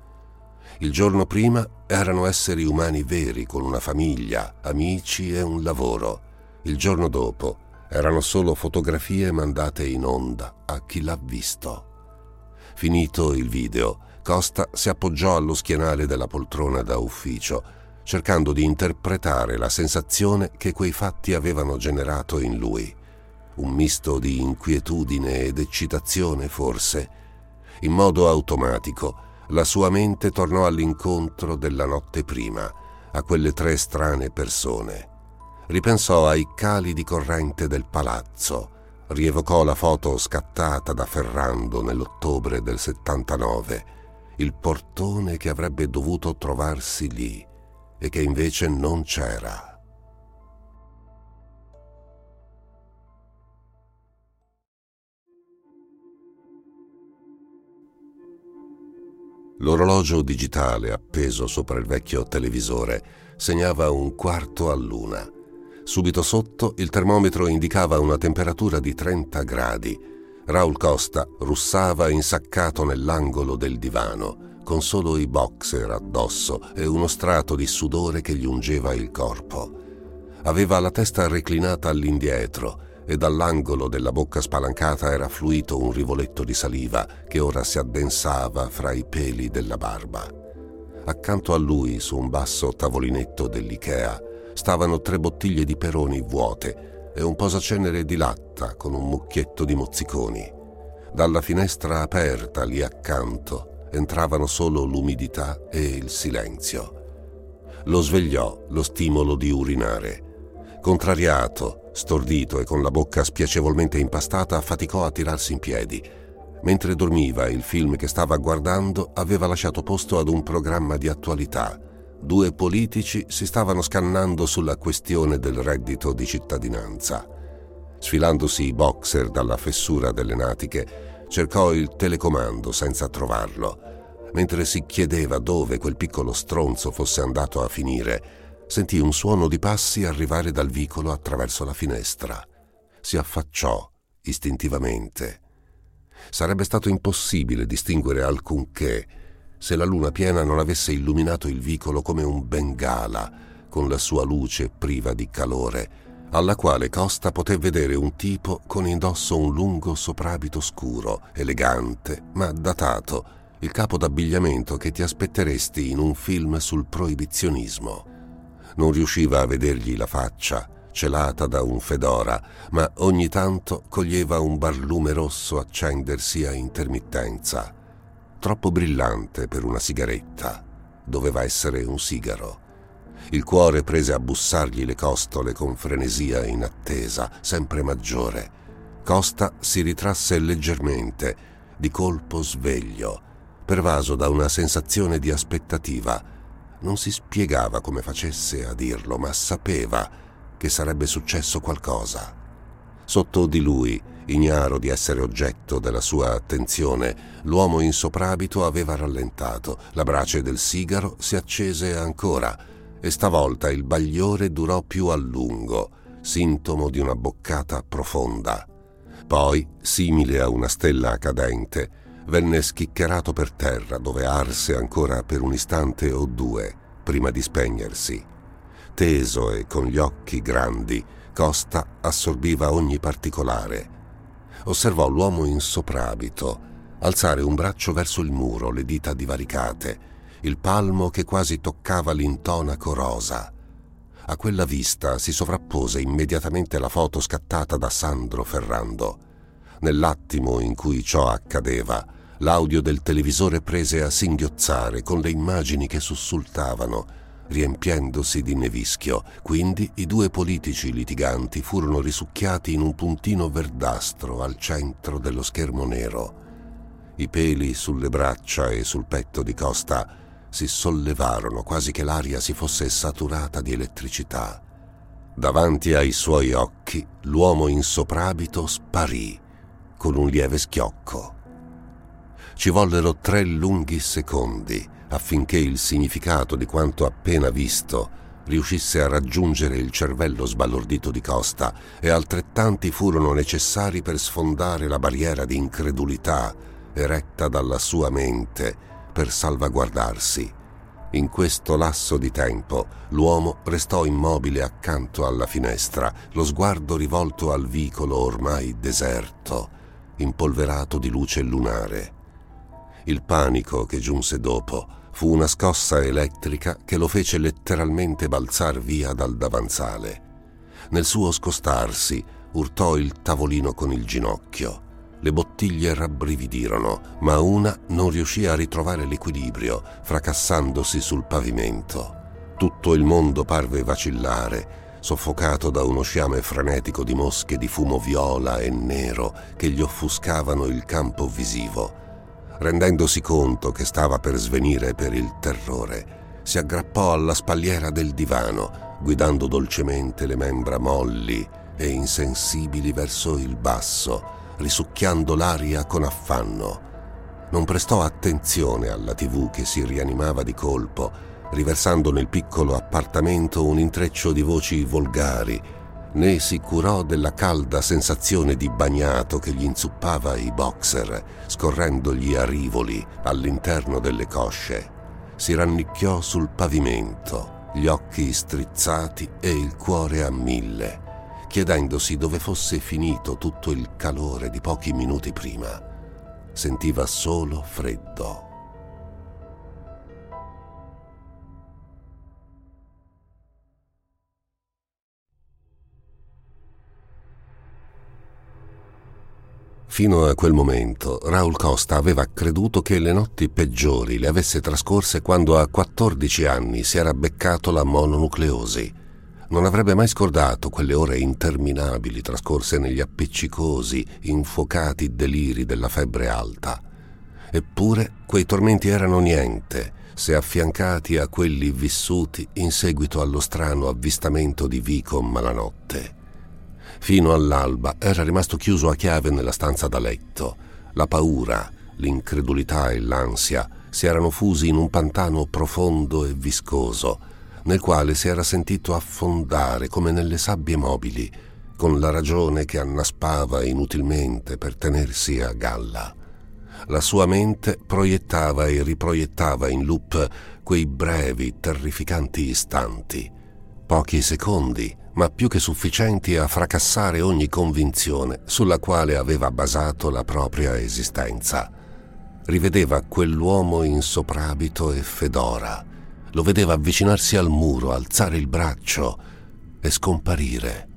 Il giorno prima erano esseri umani veri con una famiglia, amici e un lavoro. Il giorno dopo erano solo fotografie mandate in onda a chi l'ha visto. Finito il video, Costa si appoggiò allo schienale della poltrona da ufficio cercando di interpretare la sensazione che quei fatti avevano generato in lui. Un misto di inquietudine ed eccitazione, forse. In modo automatico, la sua mente tornò all'incontro della notte prima, a quelle tre strane persone. Ripensò ai cali di corrente del palazzo, rievocò la foto scattata da Ferrando nell'ottobre del 79, il portone che avrebbe dovuto trovarsi lì e che invece non c'era. L'orologio digitale appeso sopra il vecchio televisore segnava un quarto a luna. Subito sotto il termometro indicava una temperatura di 30 gradi. Raul Costa russava insaccato nell'angolo del divano con solo i boxer addosso e uno strato di sudore che gli ungeva il corpo. Aveva la testa reclinata all'indietro e dall'angolo della bocca spalancata era fluito un rivoletto di saliva che ora si addensava fra i peli della barba. Accanto a lui, su un basso tavolinetto dell'Ikea, stavano tre bottiglie di peroni vuote e un posacenere di latta con un mucchietto di mozziconi. Dalla finestra aperta lì accanto entravano solo l'umidità e il silenzio. Lo svegliò lo stimolo di urinare. Contrariato, stordito e con la bocca spiacevolmente impastata, faticò a tirarsi in piedi. Mentre dormiva, il film che stava guardando aveva lasciato posto ad un programma di attualità. Due politici si stavano scannando sulla questione del reddito di cittadinanza. Sfilandosi i boxer dalla fessura delle natiche, cercò il telecomando senza trovarlo. Mentre si chiedeva dove quel piccolo stronzo fosse andato a finire, sentì un suono di passi arrivare dal vicolo attraverso la finestra. Si affacciò istintivamente. Sarebbe stato impossibile distinguere alcunché se la luna piena non avesse illuminato il vicolo come un bengala, con la sua luce priva di calore, alla quale Costa poté vedere un tipo con indosso un lungo soprabito scuro, elegante, ma datato, il capo d'abbigliamento che ti aspetteresti in un film sul proibizionismo. Non riusciva a vedergli la faccia, celata da un fedora, ma ogni tanto coglieva un barlume rosso accendersi a intermittenza. Troppo brillante per una sigaretta. Doveva essere un sigaro. Il cuore prese a bussargli le costole con frenesia in attesa, sempre maggiore. Costa si ritrasse leggermente, di colpo sveglio, pervaso da una sensazione di aspettativa. Non si spiegava come facesse a dirlo, ma sapeva che sarebbe successo qualcosa. Sotto di lui, ignaro di essere oggetto della sua attenzione, l'uomo in soprabito aveva rallentato, la brace del sigaro si accese ancora, e stavolta il bagliore durò più a lungo, sintomo di una boccata profonda. Poi, simile a una stella cadente, venne schiccherato per terra dove arse ancora per un istante o due prima di spegnersi. Teso e con gli occhi grandi, Costa assorbiva ogni particolare. Osservò l'uomo in soprabito alzare un braccio verso il muro, le dita divaricate, il palmo che quasi toccava l'intonaco rosa. A quella vista si sovrappose immediatamente la foto scattata da Sandro Ferrando. Nell'attimo in cui ciò accadeva, l'audio del televisore prese a singhiozzare con le immagini che sussultavano, riempiendosi di nevischio. Quindi i due politici litiganti furono risucchiati in un puntino verdastro al centro dello schermo nero. I peli sulle braccia e sul petto di Costa si sollevarono quasi che l'aria si fosse saturata di elettricità. Davanti ai suoi occhi l'uomo in soprabito sparì con un lieve schiocco. Ci vollero tre lunghi secondi affinché il significato di quanto appena visto riuscisse a raggiungere il cervello sbalordito di Costa e altrettanti furono necessari per sfondare la barriera di incredulità eretta dalla sua mente per salvaguardarsi. In questo lasso di tempo l'uomo restò immobile accanto alla finestra, lo sguardo rivolto al vicolo ormai deserto impolverato di luce lunare. Il panico che giunse dopo fu una scossa elettrica che lo fece letteralmente balzar via dal davanzale. Nel suo scostarsi urtò il tavolino con il ginocchio. Le bottiglie rabbrividirono, ma una non riuscì a ritrovare l'equilibrio, fracassandosi sul pavimento. Tutto il mondo parve vacillare soffocato da uno sciame frenetico di mosche di fumo viola e nero che gli offuscavano il campo visivo. Rendendosi conto che stava per svenire per il terrore, si aggrappò alla spalliera del divano, guidando dolcemente le membra molli e insensibili verso il basso, risucchiando l'aria con affanno. Non prestò attenzione alla tv che si rianimava di colpo riversando nel piccolo appartamento un intreccio di voci volgari, né si curò della calda sensazione di bagnato che gli inzuppava i boxer, scorrendogli a rivoli all'interno delle cosce. Si rannicchiò sul pavimento, gli occhi strizzati e il cuore a mille, chiedendosi dove fosse finito tutto il calore di pochi minuti prima. Sentiva solo freddo. Fino a quel momento Raul Costa aveva creduto che le notti peggiori le avesse trascorse quando a 14 anni si era beccato la mononucleosi. Non avrebbe mai scordato quelle ore interminabili trascorse negli appiccicosi, infuocati deliri della febbre alta. Eppure quei tormenti erano niente se affiancati a quelli vissuti in seguito allo strano avvistamento di Vico malanotte. Fino all'alba era rimasto chiuso a chiave nella stanza da letto. La paura, l'incredulità e l'ansia si erano fusi in un pantano profondo e viscoso, nel quale si era sentito affondare come nelle sabbie mobili, con la ragione che annaspava inutilmente per tenersi a galla. La sua mente proiettava e riproiettava in loop quei brevi, terrificanti istanti. Pochi secondi ma più che sufficienti a fracassare ogni convinzione sulla quale aveva basato la propria esistenza. Rivedeva quell'uomo in soprabito e fedora, lo vedeva avvicinarsi al muro, alzare il braccio e scomparire.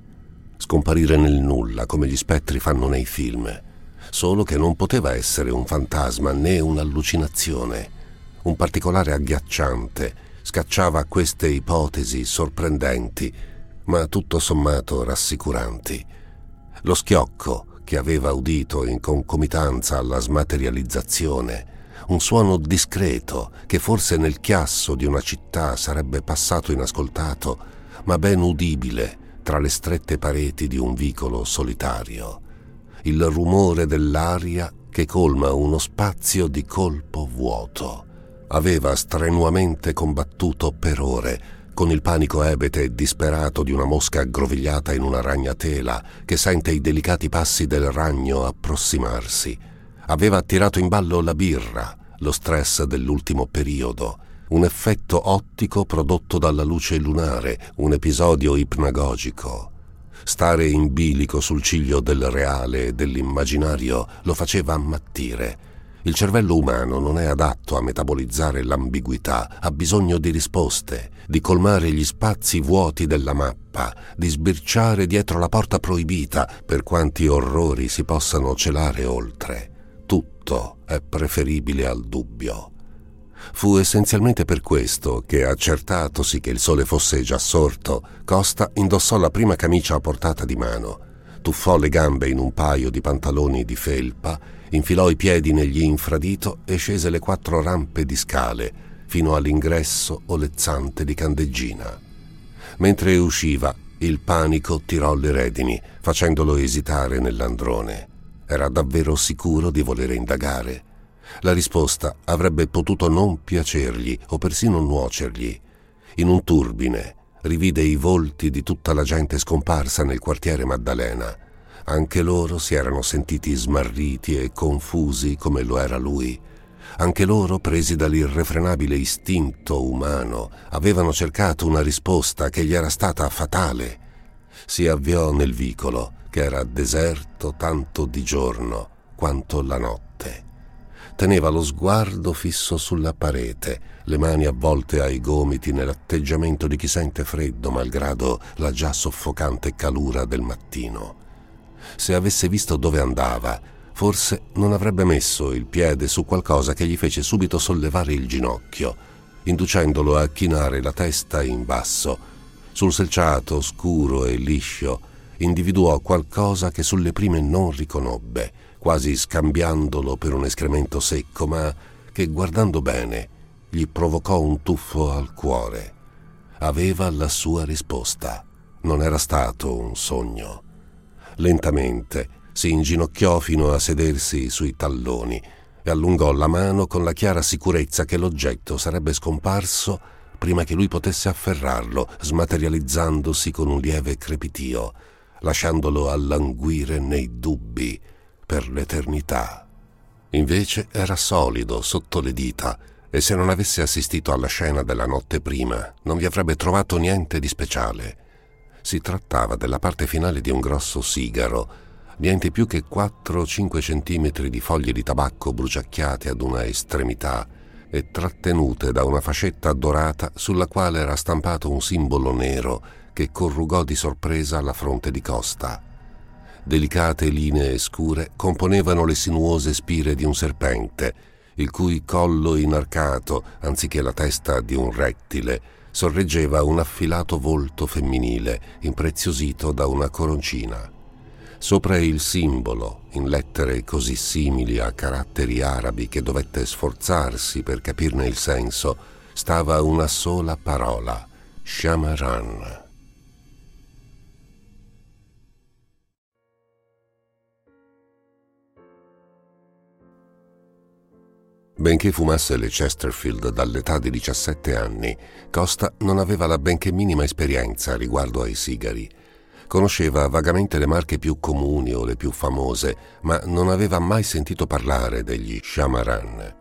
Scomparire nel nulla come gli spettri fanno nei film, solo che non poteva essere un fantasma né un'allucinazione. Un particolare agghiacciante scacciava queste ipotesi sorprendenti ma tutto sommato rassicuranti. Lo schiocco che aveva udito in concomitanza alla smaterializzazione, un suono discreto che forse nel chiasso di una città sarebbe passato inascoltato, ma ben udibile tra le strette pareti di un vicolo solitario. Il rumore dell'aria che colma uno spazio di colpo vuoto. Aveva strenuamente combattuto per ore con il panico ebete e disperato di una mosca aggrovigliata in una ragnatela che sente i delicati passi del ragno approssimarsi. Aveva attirato in ballo la birra, lo stress dell'ultimo periodo, un effetto ottico prodotto dalla luce lunare, un episodio ipnagogico. Stare in bilico sul ciglio del reale e dell'immaginario lo faceva ammattire Il cervello umano non è adatto a metabolizzare l'ambiguità, ha bisogno di risposte, di colmare gli spazi vuoti della mappa, di sbirciare dietro la porta proibita per quanti orrori si possano celare oltre. Tutto è preferibile al dubbio. Fu essenzialmente per questo che, accertatosi che il sole fosse già sorto, Costa indossò la prima camicia a portata di mano, tuffò le gambe in un paio di pantaloni di felpa infilò i piedi negli infradito e scese le quattro rampe di scale fino all'ingresso olezzante di Candeggina. Mentre usciva, il panico tirò le redini, facendolo esitare nell'androne. Era davvero sicuro di volere indagare? La risposta avrebbe potuto non piacergli o persino nuocergli. In un turbine rivide i volti di tutta la gente scomparsa nel quartiere Maddalena anche loro si erano sentiti smarriti e confusi come lo era lui. Anche loro, presi dall'irrefrenabile istinto umano, avevano cercato una risposta che gli era stata fatale. Si avviò nel vicolo, che era deserto tanto di giorno quanto la notte. Teneva lo sguardo fisso sulla parete, le mani avvolte ai gomiti nell'atteggiamento di chi sente freddo malgrado la già soffocante calura del mattino se avesse visto dove andava, forse non avrebbe messo il piede su qualcosa che gli fece subito sollevare il ginocchio, inducendolo a chinare la testa in basso. Sul selciato scuro e liscio individuò qualcosa che sulle prime non riconobbe, quasi scambiandolo per un escremento secco, ma che guardando bene gli provocò un tuffo al cuore. Aveva la sua risposta. Non era stato un sogno. Lentamente si inginocchiò fino a sedersi sui talloni e allungò la mano con la chiara sicurezza che l'oggetto sarebbe scomparso prima che lui potesse afferrarlo, smaterializzandosi con un lieve crepitio, lasciandolo allanguire nei dubbi per l'eternità. Invece era solido sotto le dita e se non avesse assistito alla scena della notte prima non vi avrebbe trovato niente di speciale. Si trattava della parte finale di un grosso sigaro, niente più che 4-5 centimetri di foglie di tabacco bruciacchiate ad una estremità e trattenute da una fascetta dorata sulla quale era stampato un simbolo nero che corrugò di sorpresa la fronte di Costa. Delicate linee scure componevano le sinuose spire di un serpente, il cui collo inarcato, anziché la testa di un rettile, sorreggeva un affilato volto femminile impreziosito da una coroncina. Sopra il simbolo, in lettere così simili a caratteri arabi che dovette sforzarsi per capirne il senso, stava una sola parola, Shamaran. Benché fumasse le Chesterfield dall'età di 17 anni, Costa non aveva la benché minima esperienza riguardo ai sigari. Conosceva vagamente le marche più comuni o le più famose, ma non aveva mai sentito parlare degli Shamaran.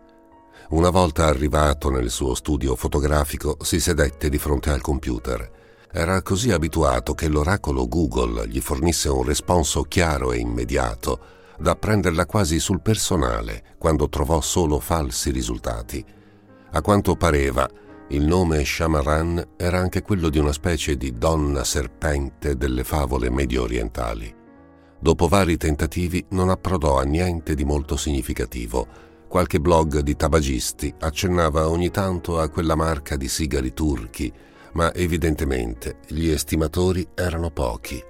Una volta arrivato nel suo studio fotografico, si sedette di fronte al computer. Era così abituato che l'oracolo Google gli fornisse un responso chiaro e immediato da prenderla quasi sul personale quando trovò solo falsi risultati. A quanto pareva, il nome Shamaran era anche quello di una specie di donna serpente delle favole medio orientali. Dopo vari tentativi non approdò a niente di molto significativo. Qualche blog di tabagisti accennava ogni tanto a quella marca di sigari turchi, ma evidentemente gli estimatori erano pochi.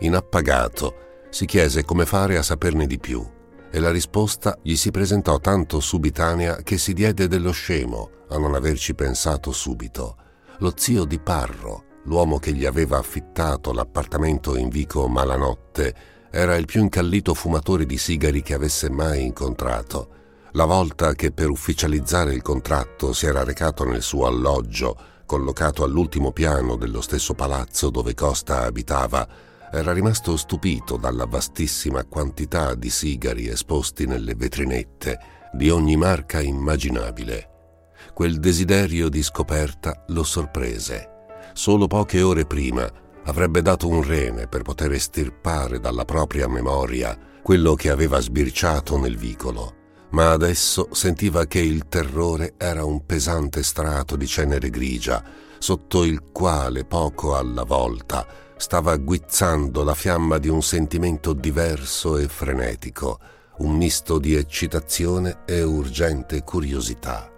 Inappagato, si chiese come fare a saperne di più e la risposta gli si presentò tanto subitanea che si diede dello scemo a non averci pensato subito. Lo zio di Parro, l'uomo che gli aveva affittato l'appartamento in vico Malanotte, era il più incallito fumatore di sigari che avesse mai incontrato. La volta che per ufficializzare il contratto si era recato nel suo alloggio, collocato all'ultimo piano dello stesso palazzo dove Costa abitava, era rimasto stupito dalla vastissima quantità di sigari esposti nelle vetrinette di ogni marca immaginabile. Quel desiderio di scoperta lo sorprese. Solo poche ore prima avrebbe dato un rene per poter estirpare dalla propria memoria quello che aveva sbirciato nel vicolo, ma adesso sentiva che il terrore era un pesante strato di cenere grigia, sotto il quale poco alla volta stava guizzando la fiamma di un sentimento diverso e frenetico, un misto di eccitazione e urgente curiosità.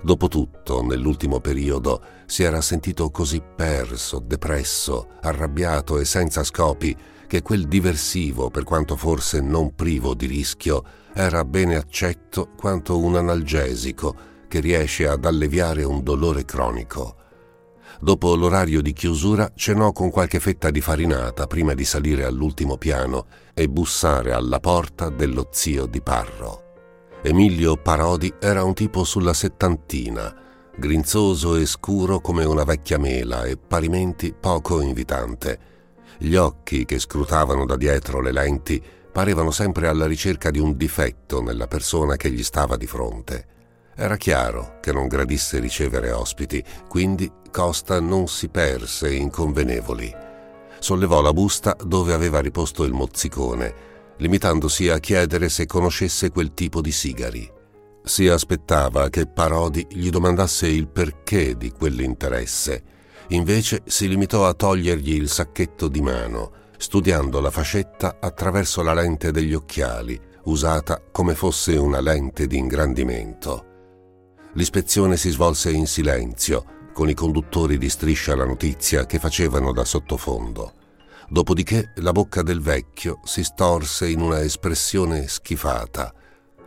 Dopotutto, nell'ultimo periodo, si era sentito così perso, depresso, arrabbiato e senza scopi che quel diversivo, per quanto forse non privo di rischio, era bene accetto quanto un analgesico che riesce ad alleviare un dolore cronico. Dopo l'orario di chiusura cenò con qualche fetta di farinata prima di salire all'ultimo piano e bussare alla porta dello zio di Parro. Emilio Parodi era un tipo sulla settantina, grinzoso e scuro come una vecchia mela e parimenti poco invitante. Gli occhi che scrutavano da dietro le lenti parevano sempre alla ricerca di un difetto nella persona che gli stava di fronte. Era chiaro che non gradisse ricevere ospiti, quindi Costa non si perse in convenevoli. Sollevò la busta dove aveva riposto il mozzicone, limitandosi a chiedere se conoscesse quel tipo di sigari. Si aspettava che Parodi gli domandasse il perché di quell'interesse. Invece si limitò a togliergli il sacchetto di mano, studiando la fascetta attraverso la lente degli occhiali, usata come fosse una lente di ingrandimento. L'ispezione si svolse in silenzio, con i conduttori di striscia la notizia che facevano da sottofondo. Dopodiché la bocca del vecchio si storse in una espressione schifata.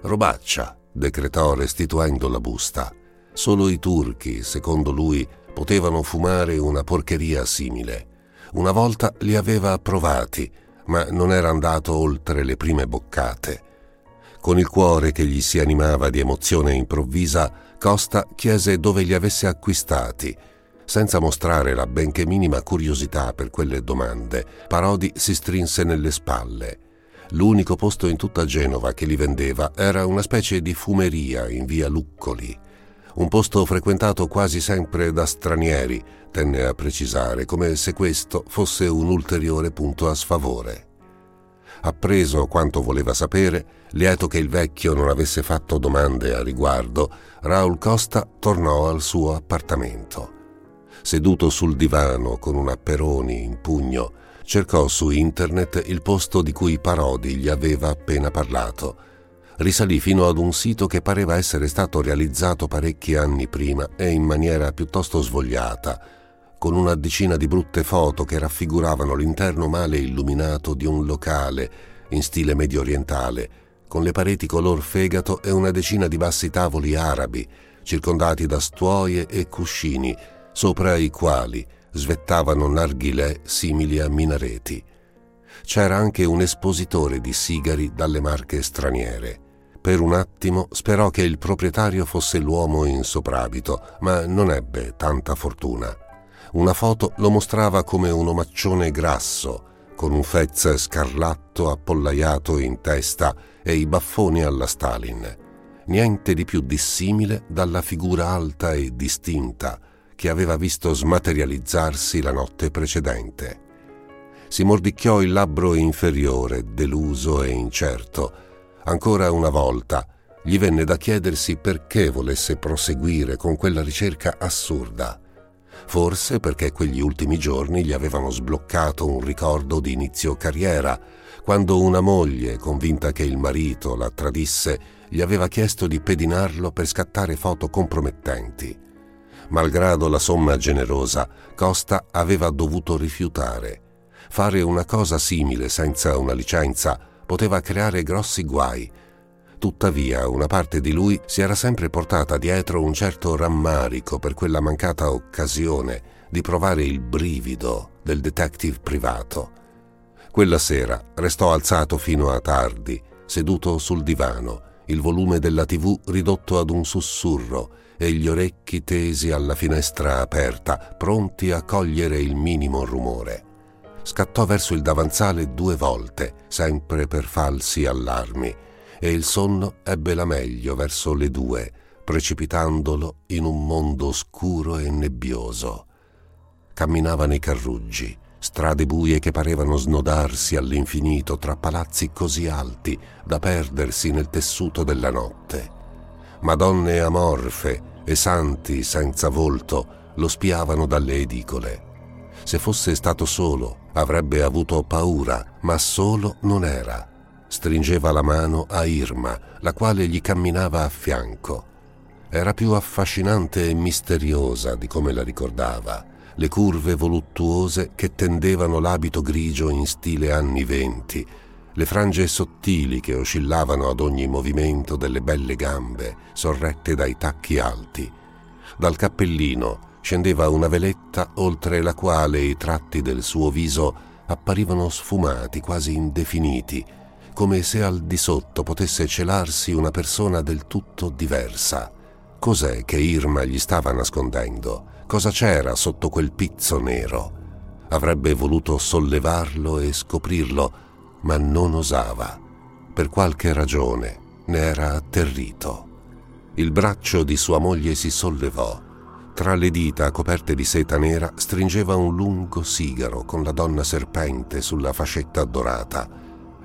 Robaccia, decretò restituendo la busta. Solo i turchi, secondo lui, potevano fumare una porcheria simile. Una volta li aveva provati, ma non era andato oltre le prime boccate. Con il cuore che gli si animava di emozione improvvisa, Costa chiese dove li avesse acquistati. Senza mostrare la benché minima curiosità per quelle domande, Parodi si strinse nelle spalle. L'unico posto in tutta Genova che li vendeva era una specie di fumeria in via Luccoli. Un posto frequentato quasi sempre da stranieri, tenne a precisare, come se questo fosse un ulteriore punto a sfavore. Appreso quanto voleva sapere, lieto che il vecchio non avesse fatto domande a riguardo, Raul Costa tornò al suo appartamento. Seduto sul divano con un apperoni in pugno, cercò su internet il posto di cui Parodi gli aveva appena parlato. Risalì fino ad un sito che pareva essere stato realizzato parecchi anni prima e in maniera piuttosto svogliata, con una decina di brutte foto che raffiguravano l'interno male illuminato di un locale in stile medio orientale, con le pareti color fegato e una decina di bassi tavoli arabi, circondati da stuoie e cuscini, sopra i quali svettavano narghilè simili a minareti. C'era anche un espositore di sigari dalle marche straniere. Per un attimo sperò che il proprietario fosse l'uomo in soprabito, ma non ebbe tanta fortuna. Una foto lo mostrava come un omaccione grasso, con un fez scarlatto appollaiato in testa e i baffoni alla Stalin. Niente di più dissimile dalla figura alta e distinta che aveva visto smaterializzarsi la notte precedente. Si mordicchiò il labbro inferiore, deluso e incerto. Ancora una volta gli venne da chiedersi perché volesse proseguire con quella ricerca assurda forse perché quegli ultimi giorni gli avevano sbloccato un ricordo di inizio carriera, quando una moglie, convinta che il marito la tradisse, gli aveva chiesto di pedinarlo per scattare foto compromettenti. Malgrado la somma generosa, Costa aveva dovuto rifiutare. Fare una cosa simile senza una licenza poteva creare grossi guai Tuttavia, una parte di lui si era sempre portata dietro un certo rammarico per quella mancata occasione di provare il brivido del detective privato. Quella sera restò alzato fino a tardi, seduto sul divano, il volume della tv ridotto ad un sussurro e gli orecchi tesi alla finestra aperta, pronti a cogliere il minimo rumore. Scattò verso il davanzale due volte, sempre per falsi allarmi, e il sonno ebbe la meglio verso le due, precipitandolo in un mondo scuro e nebbioso. Camminava nei carruggi, strade buie che parevano snodarsi all'infinito tra palazzi così alti da perdersi nel tessuto della notte. Madonne amorfe e santi senza volto lo spiavano dalle edicole. Se fosse stato solo, avrebbe avuto paura, ma solo non era. Stringeva la mano a Irma, la quale gli camminava a fianco. Era più affascinante e misteriosa di come la ricordava le curve voluttuose che tendevano l'abito grigio in stile anni venti, le frange sottili che oscillavano ad ogni movimento delle belle gambe sorrette dai tacchi alti. Dal cappellino scendeva una veletta oltre la quale i tratti del suo viso apparivano sfumati, quasi indefiniti, come se al di sotto potesse celarsi una persona del tutto diversa. Cos'è che Irma gli stava nascondendo? Cosa c'era sotto quel pizzo nero? Avrebbe voluto sollevarlo e scoprirlo, ma non osava. Per qualche ragione ne era atterrito. Il braccio di sua moglie si sollevò. Tra le dita coperte di seta nera stringeva un lungo sigaro con la donna serpente sulla fascetta dorata.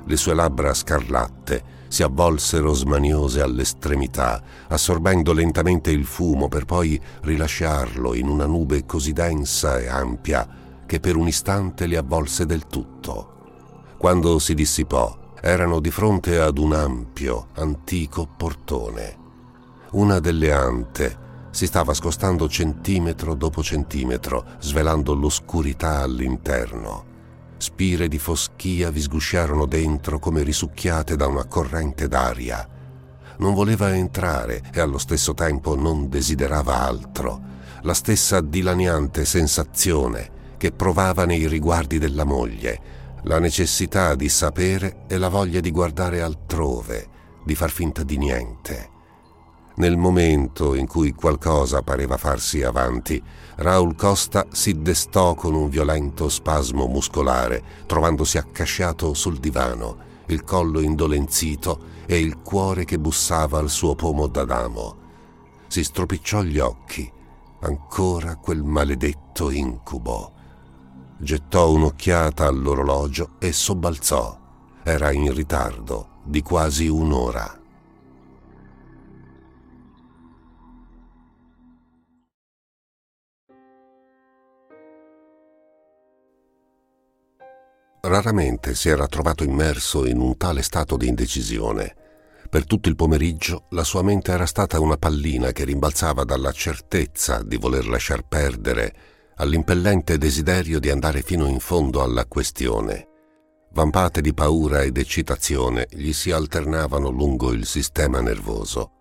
Le sue labbra scarlatte si avvolsero smaniose all'estremità, assorbendo lentamente il fumo per poi rilasciarlo in una nube così densa e ampia che per un istante li avvolse del tutto. Quando si dissipò, erano di fronte ad un ampio, antico portone. Una delle ante si stava scostando centimetro dopo centimetro, svelando l'oscurità all'interno. Spire di foschia vi sgusciarono dentro come risucchiate da una corrente d'aria. Non voleva entrare e allo stesso tempo non desiderava altro. La stessa dilaniante sensazione che provava nei riguardi della moglie, la necessità di sapere e la voglia di guardare altrove, di far finta di niente. Nel momento in cui qualcosa pareva farsi avanti, Raul Costa si destò con un violento spasmo muscolare, trovandosi accasciato sul divano, il collo indolenzito e il cuore che bussava al suo pomo d'Adamo. Si stropicciò gli occhi, ancora quel maledetto incubo. Gettò un'occhiata all'orologio e sobbalzò. Era in ritardo di quasi un'ora. Raramente si era trovato immerso in un tale stato di indecisione. Per tutto il pomeriggio la sua mente era stata una pallina che rimbalzava dalla certezza di voler lasciar perdere all'impellente desiderio di andare fino in fondo alla questione. Vampate di paura ed eccitazione gli si alternavano lungo il sistema nervoso.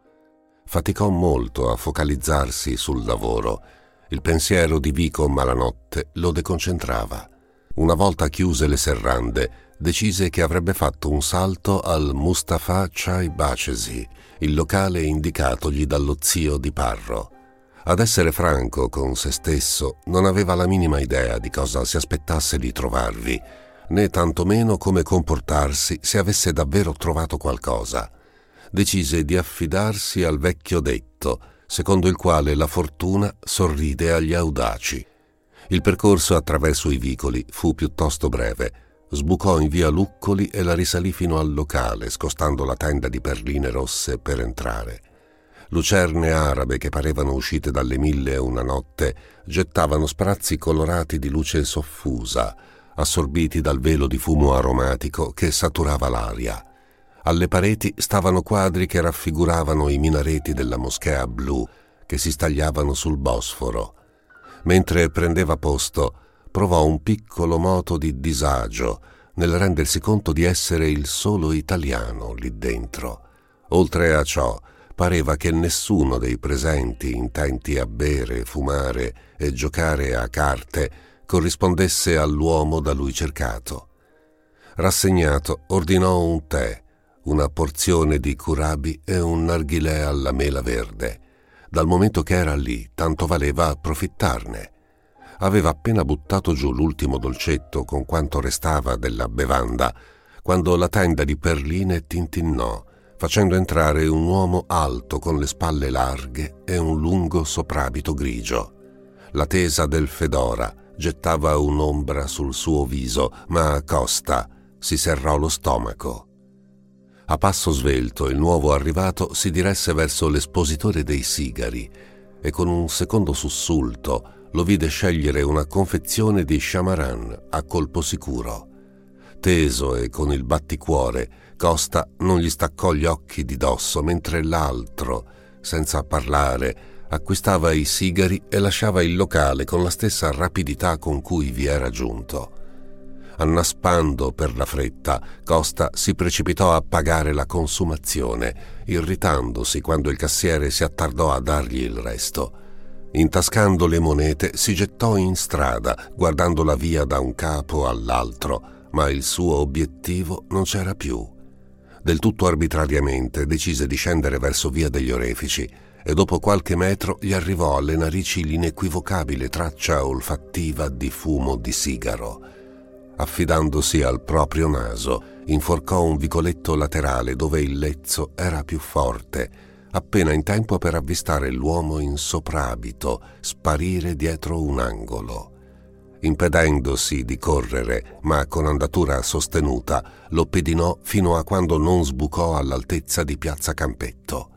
Faticò molto a focalizzarsi sul lavoro. Il pensiero di Vico Malanotte lo deconcentrava una volta chiuse le serrande, decise che avrebbe fatto un salto al Mustafa Chai Bacesi, il locale indicatogli dallo zio di Parro. Ad essere franco con se stesso, non aveva la minima idea di cosa si aspettasse di trovarvi, né tantomeno come comportarsi se avesse davvero trovato qualcosa. Decise di affidarsi al vecchio detto, secondo il quale la fortuna sorride agli audaci. Il percorso attraverso i vicoli fu piuttosto breve. Sbucò in via Luccoli e la risalì fino al locale, scostando la tenda di perline rosse per entrare. Lucerne arabe che parevano uscite dalle mille e una notte gettavano sprazzi colorati di luce soffusa, assorbiti dal velo di fumo aromatico che saturava l'aria. Alle pareti stavano quadri che raffiguravano i minareti della moschea blu che si stagliavano sul Bosforo. Mentre prendeva posto, provò un piccolo moto di disagio nel rendersi conto di essere il solo italiano lì dentro. Oltre a ciò, pareva che nessuno dei presenti intenti a bere, fumare e giocare a carte corrispondesse all'uomo da lui cercato. Rassegnato, ordinò un tè, una porzione di curabi e un narghilè alla mela verde dal momento che era lì, tanto valeva approfittarne. Aveva appena buttato giù l'ultimo dolcetto con quanto restava della bevanda, quando la tenda di perline tintinnò, facendo entrare un uomo alto con le spalle larghe e un lungo soprabito grigio. La tesa del fedora, gettava un'ombra sul suo viso, ma Costa si serrò lo stomaco. A passo svelto il nuovo arrivato si diresse verso l'espositore dei sigari e con un secondo sussulto lo vide scegliere una confezione di Chamaran a colpo sicuro. Teso e con il batticuore, Costa non gli staccò gli occhi di dosso mentre l'altro, senza parlare, acquistava i sigari e lasciava il locale con la stessa rapidità con cui vi era giunto. Annaspando per la fretta, Costa si precipitò a pagare la consumazione, irritandosi quando il cassiere si attardò a dargli il resto. Intascando le monete, si gettò in strada, guardando la via da un capo all'altro, ma il suo obiettivo non c'era più. Del tutto arbitrariamente decise di scendere verso via degli Orefici e dopo qualche metro gli arrivò alle narici l'inequivocabile traccia olfattiva di fumo di sigaro affidandosi al proprio naso, inforcò un vicoletto laterale dove il lezzo era più forte, appena in tempo per avvistare l'uomo in soprabito sparire dietro un angolo. Impedendosi di correre, ma con andatura sostenuta, lo pedinò fino a quando non sbucò all'altezza di piazza Campetto.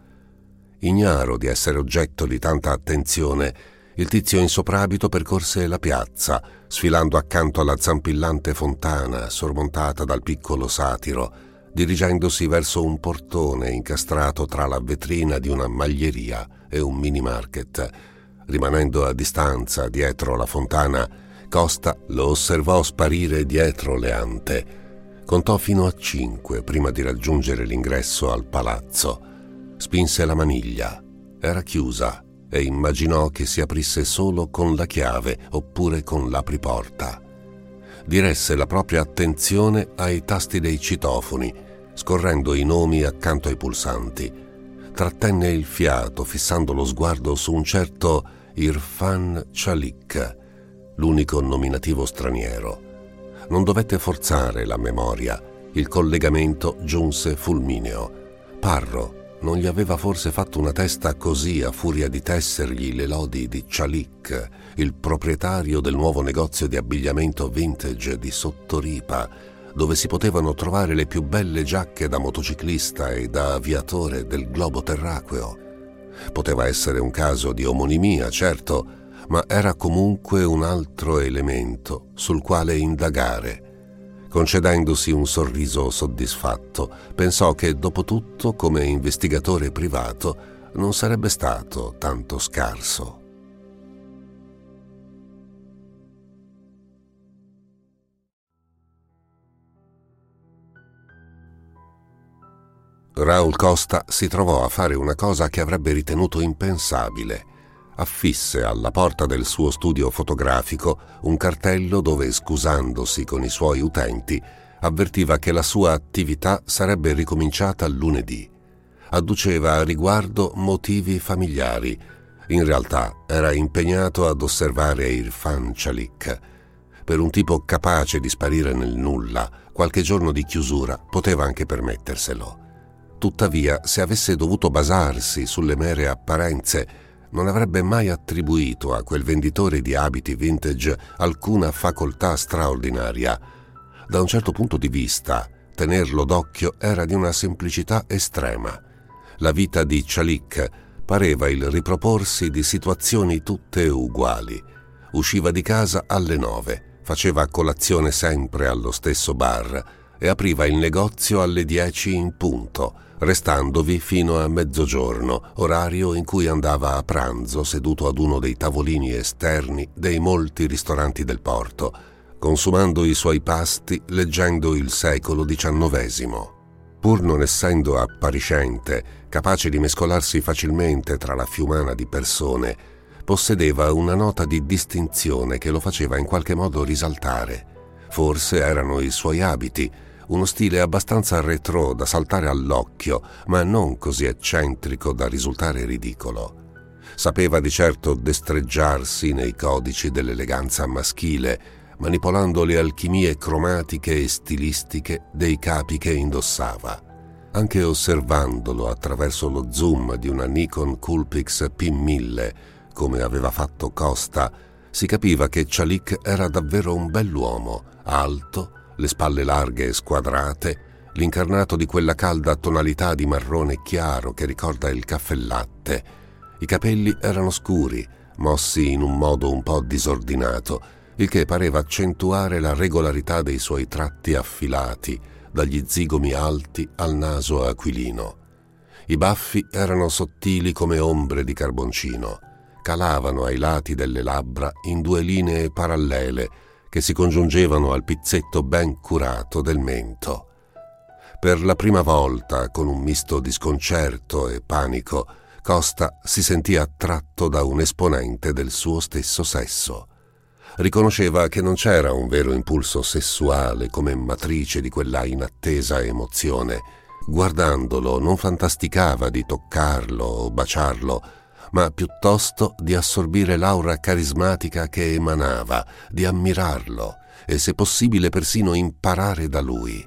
Ignaro di essere oggetto di tanta attenzione, il tizio in soprabito percorse la piazza, sfilando accanto alla zampillante fontana sormontata dal piccolo satiro, dirigendosi verso un portone incastrato tra la vetrina di una maglieria e un mini market. Rimanendo a distanza dietro la fontana, Costa lo osservò sparire dietro le ante. Contò fino a cinque prima di raggiungere l'ingresso al palazzo. Spinse la maniglia. Era chiusa e immaginò che si aprisse solo con la chiave oppure con l'apriporta. Diresse la propria attenzione ai tasti dei citofoni, scorrendo i nomi accanto ai pulsanti. Trattenne il fiato, fissando lo sguardo su un certo Irfan Chalik, l'unico nominativo straniero. Non dovette forzare la memoria, il collegamento giunse fulmineo. Parro, non gli aveva forse fatto una testa così a furia di tessergli le lodi di Chalik, il proprietario del nuovo negozio di abbigliamento vintage di Sottoripa, dove si potevano trovare le più belle giacche da motociclista e da aviatore del globo terraqueo. Poteva essere un caso di omonimia, certo, ma era comunque un altro elemento sul quale indagare Concedendosi un sorriso soddisfatto, pensò che dopo tutto, come investigatore privato, non sarebbe stato tanto scarso. Raul Costa si trovò a fare una cosa che avrebbe ritenuto impensabile affisse alla porta del suo studio fotografico un cartello dove, scusandosi con i suoi utenti, avvertiva che la sua attività sarebbe ricominciata lunedì. Adduceva a riguardo motivi familiari. In realtà era impegnato ad osservare Irfan Chalik. Per un tipo capace di sparire nel nulla, qualche giorno di chiusura poteva anche permetterselo. Tuttavia, se avesse dovuto basarsi sulle mere apparenze, non avrebbe mai attribuito a quel venditore di abiti vintage alcuna facoltà straordinaria. Da un certo punto di vista, tenerlo d'occhio era di una semplicità estrema. La vita di Chalik pareva il riproporsi di situazioni tutte uguali. Usciva di casa alle nove, faceva colazione sempre allo stesso bar e apriva il negozio alle dieci in punto, restandovi fino a mezzogiorno, orario in cui andava a pranzo seduto ad uno dei tavolini esterni dei molti ristoranti del porto, consumando i suoi pasti leggendo il secolo XIX. Pur non essendo appariscente, capace di mescolarsi facilmente tra la fiumana di persone, possedeva una nota di distinzione che lo faceva in qualche modo risaltare. Forse erano i suoi abiti, uno stile abbastanza retro da saltare all'occhio, ma non così eccentrico da risultare ridicolo. Sapeva di certo destreggiarsi nei codici dell'eleganza maschile, manipolando le alchimie cromatiche e stilistiche dei capi che indossava. Anche osservandolo attraverso lo zoom di una Nikon Coolpix P1000, come aveva fatto Costa, si capiva che Chalik era davvero un bell'uomo, alto, le spalle larghe e squadrate, l'incarnato di quella calda tonalità di marrone chiaro che ricorda il caffè latte. I capelli erano scuri, mossi in un modo un po' disordinato, il che pareva accentuare la regolarità dei suoi tratti affilati, dagli zigomi alti al naso aquilino. I baffi erano sottili come ombre di carboncino, calavano ai lati delle labbra in due linee parallele che si congiungevano al pizzetto ben curato del mento. Per la prima volta, con un misto di sconcerto e panico, Costa si sentì attratto da un esponente del suo stesso sesso. Riconosceva che non c'era un vero impulso sessuale come matrice di quella inattesa emozione. Guardandolo non fantasticava di toccarlo o baciarlo, ma piuttosto di assorbire l'aura carismatica che emanava, di ammirarlo e se possibile persino imparare da lui.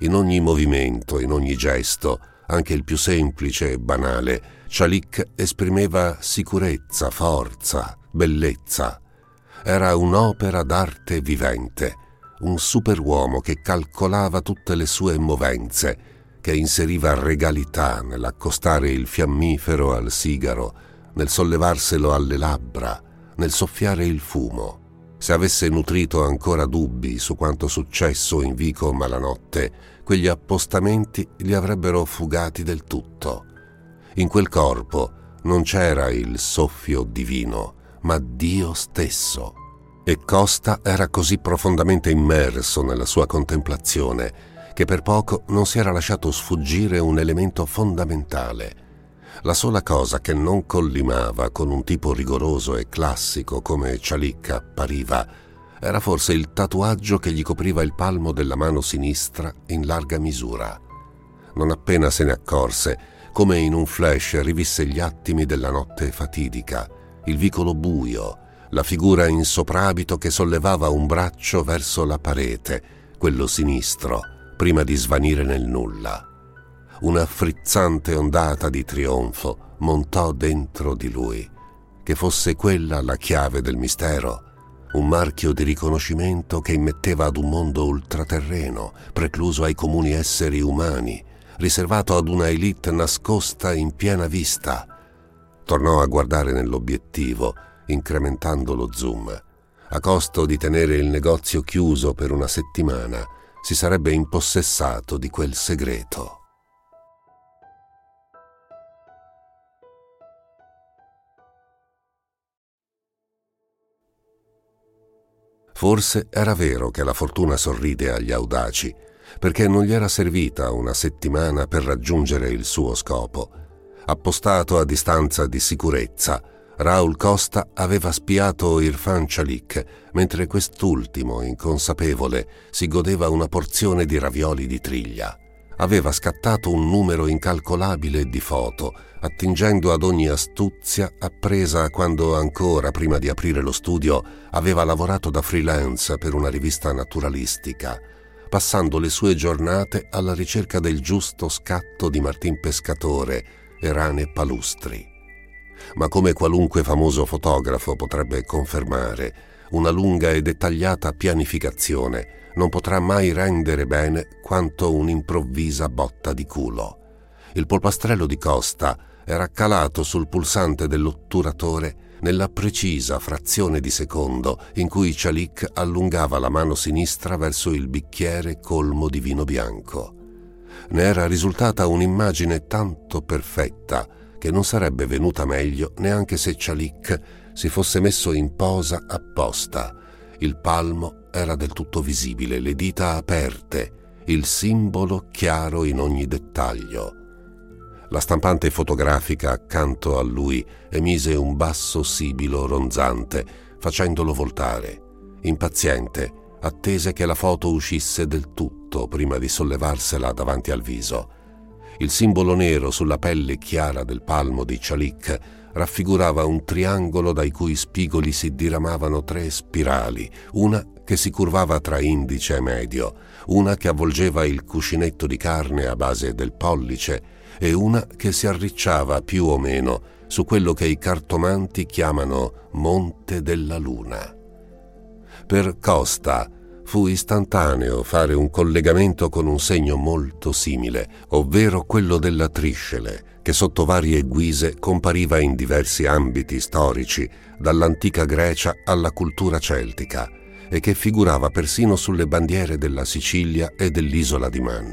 In ogni movimento, in ogni gesto, anche il più semplice e banale, Chalik esprimeva sicurezza, forza, bellezza. Era un'opera d'arte vivente, un superuomo che calcolava tutte le sue movenze, che inseriva regalità nell'accostare il fiammifero al sigaro, nel sollevarselo alle labbra, nel soffiare il fumo. Se avesse nutrito ancora dubbi su quanto successo in Vico Malanotte, quegli appostamenti li avrebbero fugati del tutto. In quel corpo non c'era il soffio divino, ma Dio stesso. E Costa era così profondamente immerso nella sua contemplazione che per poco non si era lasciato sfuggire un elemento fondamentale. La sola cosa che non collimava con un tipo rigoroso e classico come Cialicca appariva era forse il tatuaggio che gli copriva il palmo della mano sinistra in larga misura. Non appena se ne accorse, come in un flash rivisse gli attimi della notte fatidica, il vicolo buio, la figura in soprabito che sollevava un braccio verso la parete, quello sinistro, prima di svanire nel nulla. Una frizzante ondata di trionfo montò dentro di lui. Che fosse quella la chiave del mistero, un marchio di riconoscimento che immetteva ad un mondo ultraterreno, precluso ai comuni esseri umani, riservato ad una elite nascosta in piena vista. Tornò a guardare nell'obiettivo, incrementando lo zoom. A costo di tenere il negozio chiuso per una settimana, si sarebbe impossessato di quel segreto. Forse era vero che la fortuna sorride agli audaci, perché non gli era servita una settimana per raggiungere il suo scopo. Appostato a distanza di sicurezza, Raul Costa aveva spiato Irfan Chalik, mentre quest'ultimo, inconsapevole, si godeva una porzione di ravioli di triglia. Aveva scattato un numero incalcolabile di foto, attingendo ad ogni astuzia appresa quando ancora, prima di aprire lo studio, aveva lavorato da freelance per una rivista naturalistica, passando le sue giornate alla ricerca del giusto scatto di Martin Pescatore e rane palustri ma come qualunque famoso fotografo potrebbe confermare, una lunga e dettagliata pianificazione non potrà mai rendere bene quanto un'improvvisa botta di culo. Il polpastrello di Costa era calato sul pulsante dell'otturatore nella precisa frazione di secondo in cui Chalik allungava la mano sinistra verso il bicchiere colmo di vino bianco. Ne era risultata un'immagine tanto perfetta che non sarebbe venuta meglio neanche se Chalik si fosse messo in posa apposta. Il palmo era del tutto visibile, le dita aperte, il simbolo chiaro in ogni dettaglio. La stampante fotografica accanto a lui emise un basso sibilo ronzante, facendolo voltare. Impaziente, attese che la foto uscisse del tutto prima di sollevarsela davanti al viso. Il simbolo nero sulla pelle chiara del palmo di Chalik raffigurava un triangolo dai cui spigoli si diramavano tre spirali, una che si curvava tra indice e medio, una che avvolgeva il cuscinetto di carne a base del pollice e una che si arricciava più o meno su quello che i cartomanti chiamano Monte della Luna. Per Costa fu istantaneo fare un collegamento con un segno molto simile, ovvero quello della triscele, che sotto varie guise compariva in diversi ambiti storici, dall'antica Grecia alla cultura celtica, e che figurava persino sulle bandiere della Sicilia e dell'isola di Man.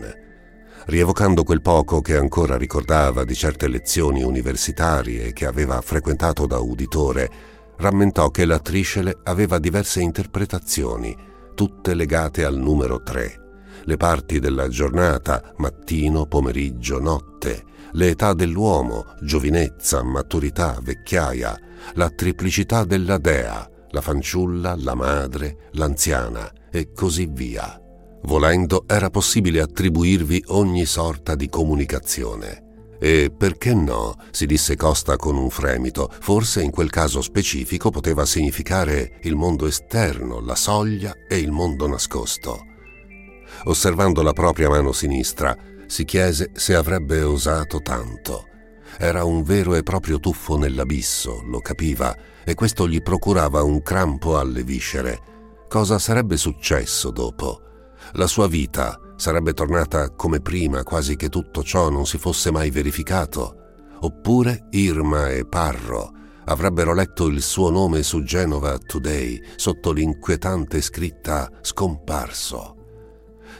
Rievocando quel poco che ancora ricordava di certe lezioni universitarie che aveva frequentato da uditore, rammentò che la triscele aveva diverse interpretazioni, tutte legate al numero 3. Le parti della giornata, mattino, pomeriggio, notte, le età dell'uomo, giovinezza, maturità, vecchiaia, la triplicità della dea, la fanciulla, la madre, l'anziana e così via. Volendo era possibile attribuirvi ogni sorta di comunicazione. E perché no, si disse Costa con un fremito, forse in quel caso specifico poteva significare il mondo esterno, la soglia e il mondo nascosto. Osservando la propria mano sinistra, si chiese se avrebbe osato tanto. Era un vero e proprio tuffo nell'abisso, lo capiva, e questo gli procurava un crampo alle viscere. Cosa sarebbe successo dopo? La sua vita sarebbe tornata come prima, quasi che tutto ciò non si fosse mai verificato? Oppure Irma e Parro avrebbero letto il suo nome su Genova Today sotto l'inquietante scritta scomparso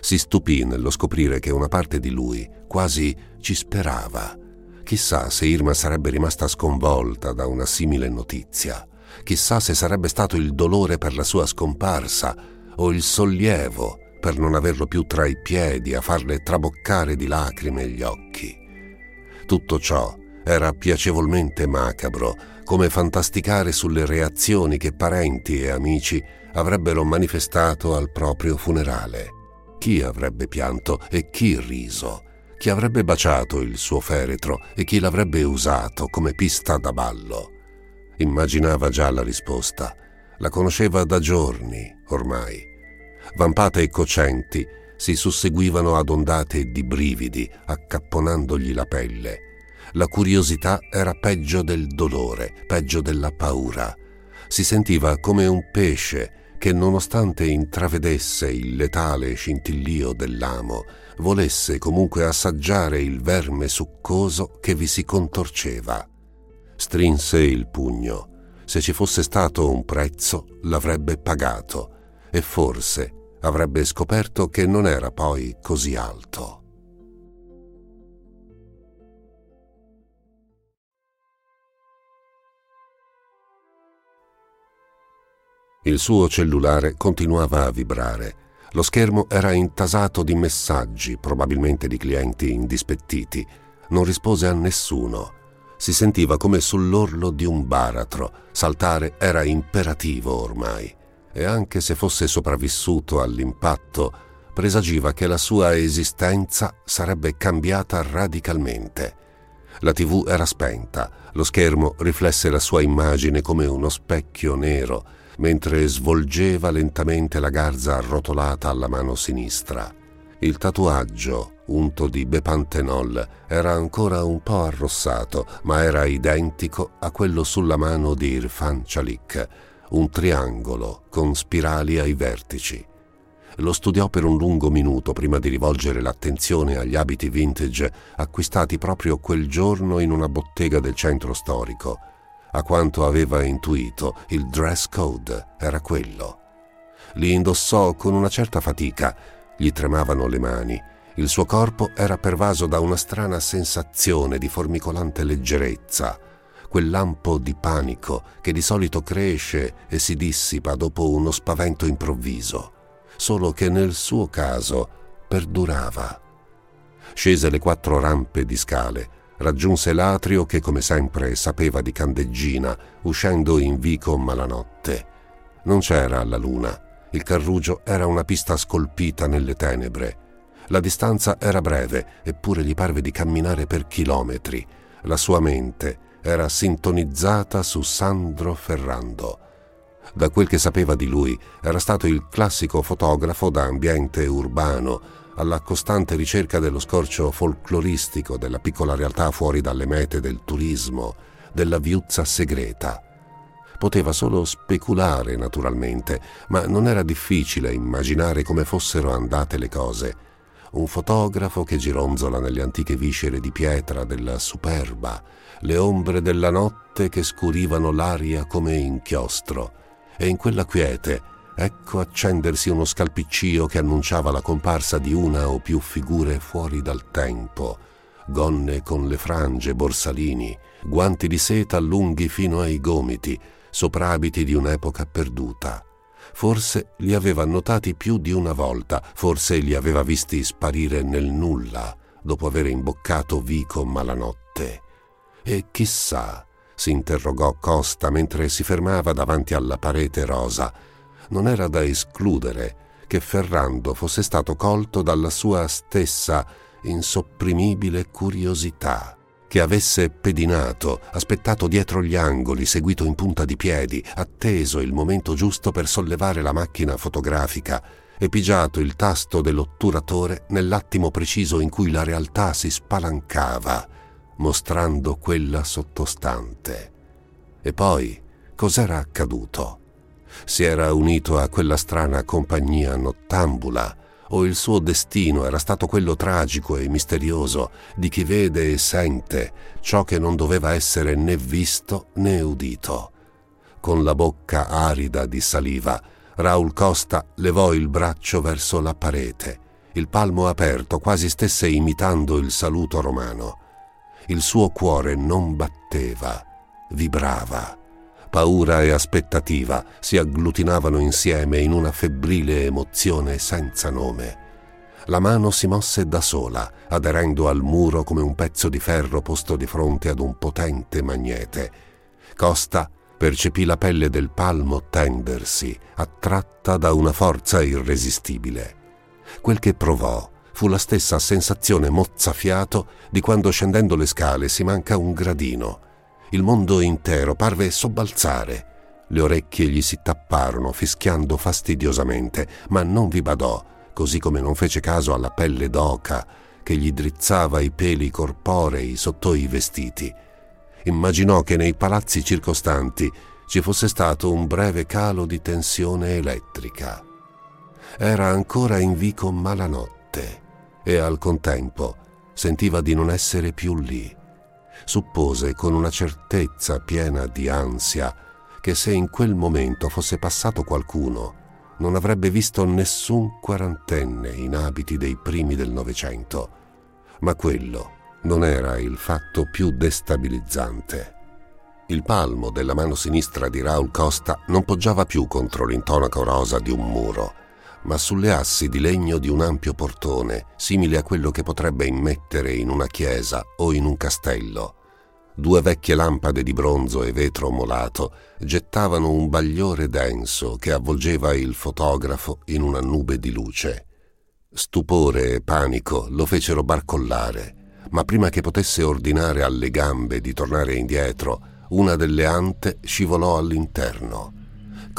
si stupì nello scoprire che una parte di lui quasi ci sperava. Chissà se Irma sarebbe rimasta sconvolta da una simile notizia. Chissà se sarebbe stato il dolore per la sua scomparsa o il sollievo per non averlo più tra i piedi a farle traboccare di lacrime gli occhi. Tutto ciò era piacevolmente macabro, come fantasticare sulle reazioni che parenti e amici avrebbero manifestato al proprio funerale. Chi avrebbe pianto e chi riso? Chi avrebbe baciato il suo feretro e chi l'avrebbe usato come pista da ballo? Immaginava già la risposta. La conosceva da giorni, ormai. Vampate e cocenti si susseguivano ad ondate di brividi, accapponandogli la pelle. La curiosità era peggio del dolore, peggio della paura. Si sentiva come un pesce che nonostante intravedesse il letale scintillio dell'amo, volesse comunque assaggiare il verme succoso che vi si contorceva. Strinse il pugno. Se ci fosse stato un prezzo, l'avrebbe pagato e forse avrebbe scoperto che non era poi così alto. Il suo cellulare continuava a vibrare. Lo schermo era intasato di messaggi, probabilmente di clienti indispettiti. Non rispose a nessuno. Si sentiva come sull'orlo di un baratro. Saltare era imperativo ormai. E anche se fosse sopravvissuto all'impatto, presagiva che la sua esistenza sarebbe cambiata radicalmente. La tv era spenta, lo schermo riflesse la sua immagine come uno specchio nero mentre svolgeva lentamente la garza arrotolata alla mano sinistra. Il tatuaggio, unto di Bepantenol, era ancora un po' arrossato, ma era identico a quello sulla mano di Irfan Chalik, un triangolo con spirali ai vertici. Lo studiò per un lungo minuto prima di rivolgere l'attenzione agli abiti vintage acquistati proprio quel giorno in una bottega del centro storico a quanto aveva intuito, il dress code era quello. Li indossò con una certa fatica, gli tremavano le mani, il suo corpo era pervaso da una strana sensazione di formicolante leggerezza, quel lampo di panico che di solito cresce e si dissipa dopo uno spavento improvviso, solo che nel suo caso perdurava. Scese le quattro rampe di scale, raggiunse l'atrio che come sempre sapeva di candeggina, uscendo in vico malanotte. Non c'era la luna. Il carrugio era una pista scolpita nelle tenebre. La distanza era breve, eppure gli parve di camminare per chilometri. La sua mente era sintonizzata su Sandro Ferrando. Da quel che sapeva di lui, era stato il classico fotografo da ambiente urbano, alla costante ricerca dello scorcio folcloristico della piccola realtà fuori dalle mete del turismo, della viuzza segreta. Poteva solo speculare, naturalmente, ma non era difficile immaginare come fossero andate le cose. Un fotografo che gironzola nelle antiche viscere di pietra della superba, le ombre della notte che scurivano l'aria come inchiostro, e in quella quiete ecco accendersi uno scalpiccio che annunciava la comparsa di una o più figure fuori dal tempo, gonne con le frange, borsalini, guanti di seta lunghi fino ai gomiti, soprabiti di un'epoca perduta. Forse li aveva notati più di una volta, forse li aveva visti sparire nel nulla dopo aver imboccato Vico malanotte. E chissà, si interrogò Costa mentre si fermava davanti alla parete rosa, non era da escludere che Ferrando fosse stato colto dalla sua stessa insopprimibile curiosità, che avesse pedinato, aspettato dietro gli angoli, seguito in punta di piedi, atteso il momento giusto per sollevare la macchina fotografica e pigiato il tasto dell'otturatore nell'attimo preciso in cui la realtà si spalancava, mostrando quella sottostante. E poi cos'era accaduto? si era unito a quella strana compagnia nottambula o il suo destino era stato quello tragico e misterioso di chi vede e sente ciò che non doveva essere né visto né udito. Con la bocca arida di saliva, Raul Costa levò il braccio verso la parete, il palmo aperto, quasi stesse imitando il saluto romano. Il suo cuore non batteva, vibrava paura e aspettativa si agglutinavano insieme in una febbrile emozione senza nome. La mano si mosse da sola, aderendo al muro come un pezzo di ferro posto di fronte ad un potente magnete. Costa percepì la pelle del palmo tendersi, attratta da una forza irresistibile. Quel che provò fu la stessa sensazione mozzafiato di quando scendendo le scale si manca un gradino il mondo intero parve sobbalzare. Le orecchie gli si tapparono, fischiando fastidiosamente, ma non vi badò, così come non fece caso alla pelle d'oca che gli drizzava i peli corporei sotto i vestiti. Immaginò che nei palazzi circostanti ci fosse stato un breve calo di tensione elettrica. Era ancora in vico malanotte e al contempo sentiva di non essere più lì suppose con una certezza piena di ansia che se in quel momento fosse passato qualcuno, non avrebbe visto nessun quarantenne in abiti dei primi del Novecento. Ma quello non era il fatto più destabilizzante. Il palmo della mano sinistra di Raul Costa non poggiava più contro l'intonaco rosa di un muro, ma sulle assi di legno di un ampio portone, simile a quello che potrebbe immettere in una chiesa o in un castello. Due vecchie lampade di bronzo e vetro molato gettavano un bagliore denso che avvolgeva il fotografo in una nube di luce. Stupore e panico lo fecero barcollare, ma prima che potesse ordinare alle gambe di tornare indietro, una delle ante scivolò all'interno.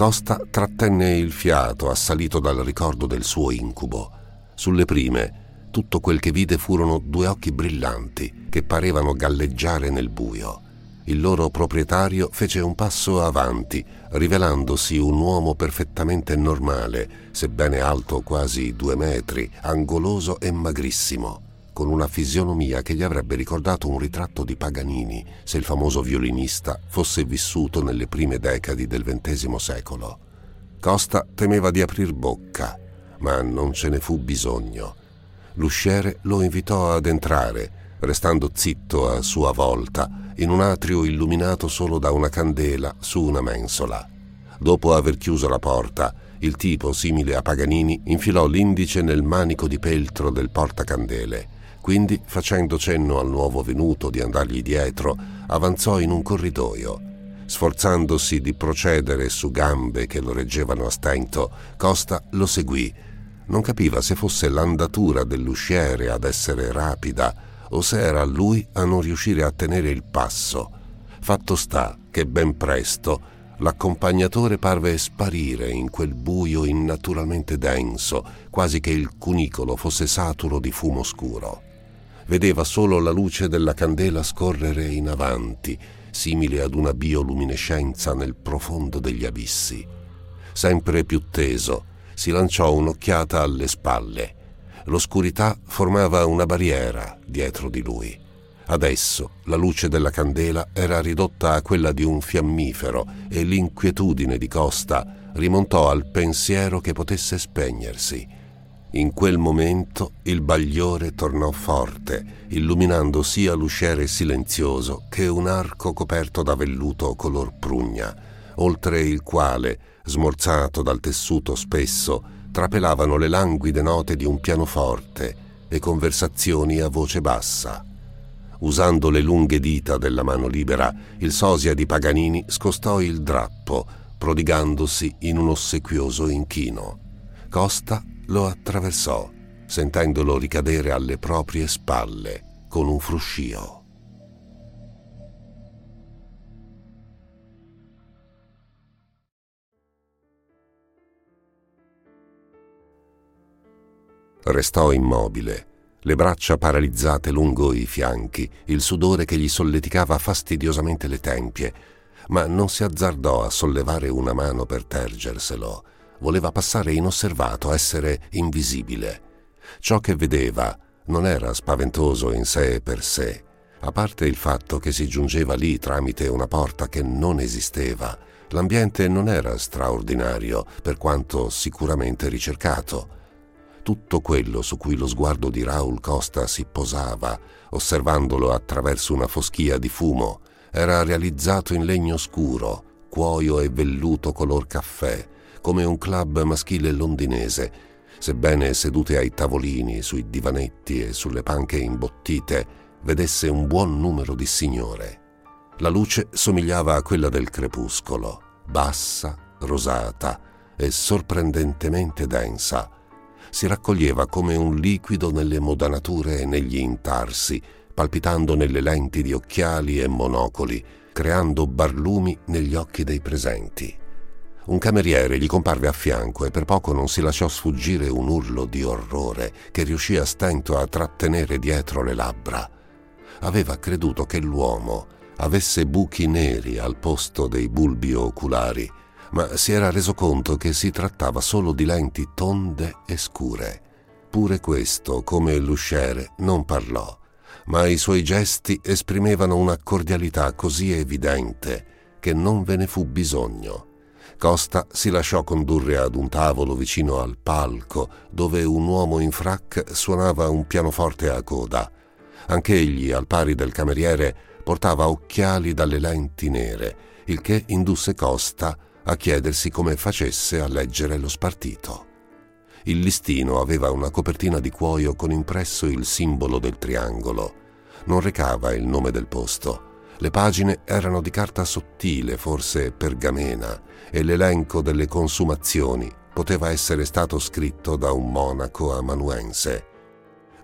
Costa trattenne il fiato, assalito dal ricordo del suo incubo. Sulle prime tutto quel che vide furono due occhi brillanti che parevano galleggiare nel buio. Il loro proprietario fece un passo avanti, rivelandosi un uomo perfettamente normale, sebbene alto quasi due metri, angoloso e magrissimo, con una fisionomia che gli avrebbe ricordato un ritratto di Paganini se il famoso violinista fosse vissuto nelle prime decadi del XX secolo. Costa temeva di aprir bocca, ma non ce ne fu bisogno l'usciere lo invitò ad entrare, restando zitto a sua volta, in un atrio illuminato solo da una candela su una mensola. Dopo aver chiuso la porta, il tipo, simile a Paganini, infilò l'indice nel manico di peltro del portacandele. Quindi, facendo cenno al nuovo venuto di andargli dietro, avanzò in un corridoio. Sforzandosi di procedere su gambe che lo reggevano a stento, Costa lo seguì non capiva se fosse l'andatura dell'usciere ad essere rapida o se era lui a non riuscire a tenere il passo. Fatto sta che ben presto l'accompagnatore parve sparire in quel buio innaturalmente denso, quasi che il cunicolo fosse saturo di fumo scuro. Vedeva solo la luce della candela scorrere in avanti simili ad una bioluminescenza nel profondo degli abissi. Sempre più teso, si lanciò un'occhiata alle spalle. L'oscurità formava una barriera dietro di lui. Adesso la luce della candela era ridotta a quella di un fiammifero e l'inquietudine di Costa rimontò al pensiero che potesse spegnersi. In quel momento il bagliore tornò forte, illuminando sia l'usciere silenzioso che un arco coperto da velluto color prugna, oltre il quale, smorzato dal tessuto spesso, trapelavano le languide note di un pianoforte e conversazioni a voce bassa. Usando le lunghe dita della mano libera, il sosia di Paganini scostò il drappo, prodigandosi in un ossequioso inchino. Costa lo attraversò, sentendolo ricadere alle proprie spalle con un fruscio. Restò immobile le braccia paralizzate lungo i fianchi, il sudore che gli solleticava fastidiosamente le tempie, ma non si azzardò a sollevare una mano per tergerselo. Voleva passare inosservato, essere invisibile. Ciò che vedeva non era spaventoso in sé per sé, a parte il fatto che si giungeva lì tramite una porta che non esisteva. L'ambiente non era straordinario, per quanto sicuramente ricercato tutto quello su cui lo sguardo di Raul Costa si posava, osservandolo attraverso una foschia di fumo, era realizzato in legno scuro, cuoio e velluto color caffè, come un club maschile londinese, sebbene sedute ai tavolini, sui divanetti e sulle panche imbottite, vedesse un buon numero di signore. La luce somigliava a quella del crepuscolo, bassa, rosata e sorprendentemente densa, si raccoglieva come un liquido nelle modanature e negli intarsi, palpitando nelle lenti di occhiali e monocoli, creando barlumi negli occhi dei presenti. Un cameriere gli comparve a fianco e per poco non si lasciò sfuggire un urlo di orrore che riuscì a stento a trattenere dietro le labbra. Aveva creduto che l'uomo avesse buchi neri al posto dei bulbi oculari ma si era reso conto che si trattava solo di lenti tonde e scure. Pure questo, come l'usciere, non parlò, ma i suoi gesti esprimevano una cordialità così evidente che non ve ne fu bisogno. Costa si lasciò condurre ad un tavolo vicino al palco dove un uomo in frac suonava un pianoforte a coda. Anch'egli, al pari del cameriere, portava occhiali dalle lenti nere, il che indusse Costa a chiedersi come facesse a leggere lo spartito. Il listino aveva una copertina di cuoio con impresso il simbolo del triangolo. Non recava il nome del posto. Le pagine erano di carta sottile, forse pergamena, e l'elenco delle consumazioni poteva essere stato scritto da un monaco amanuense.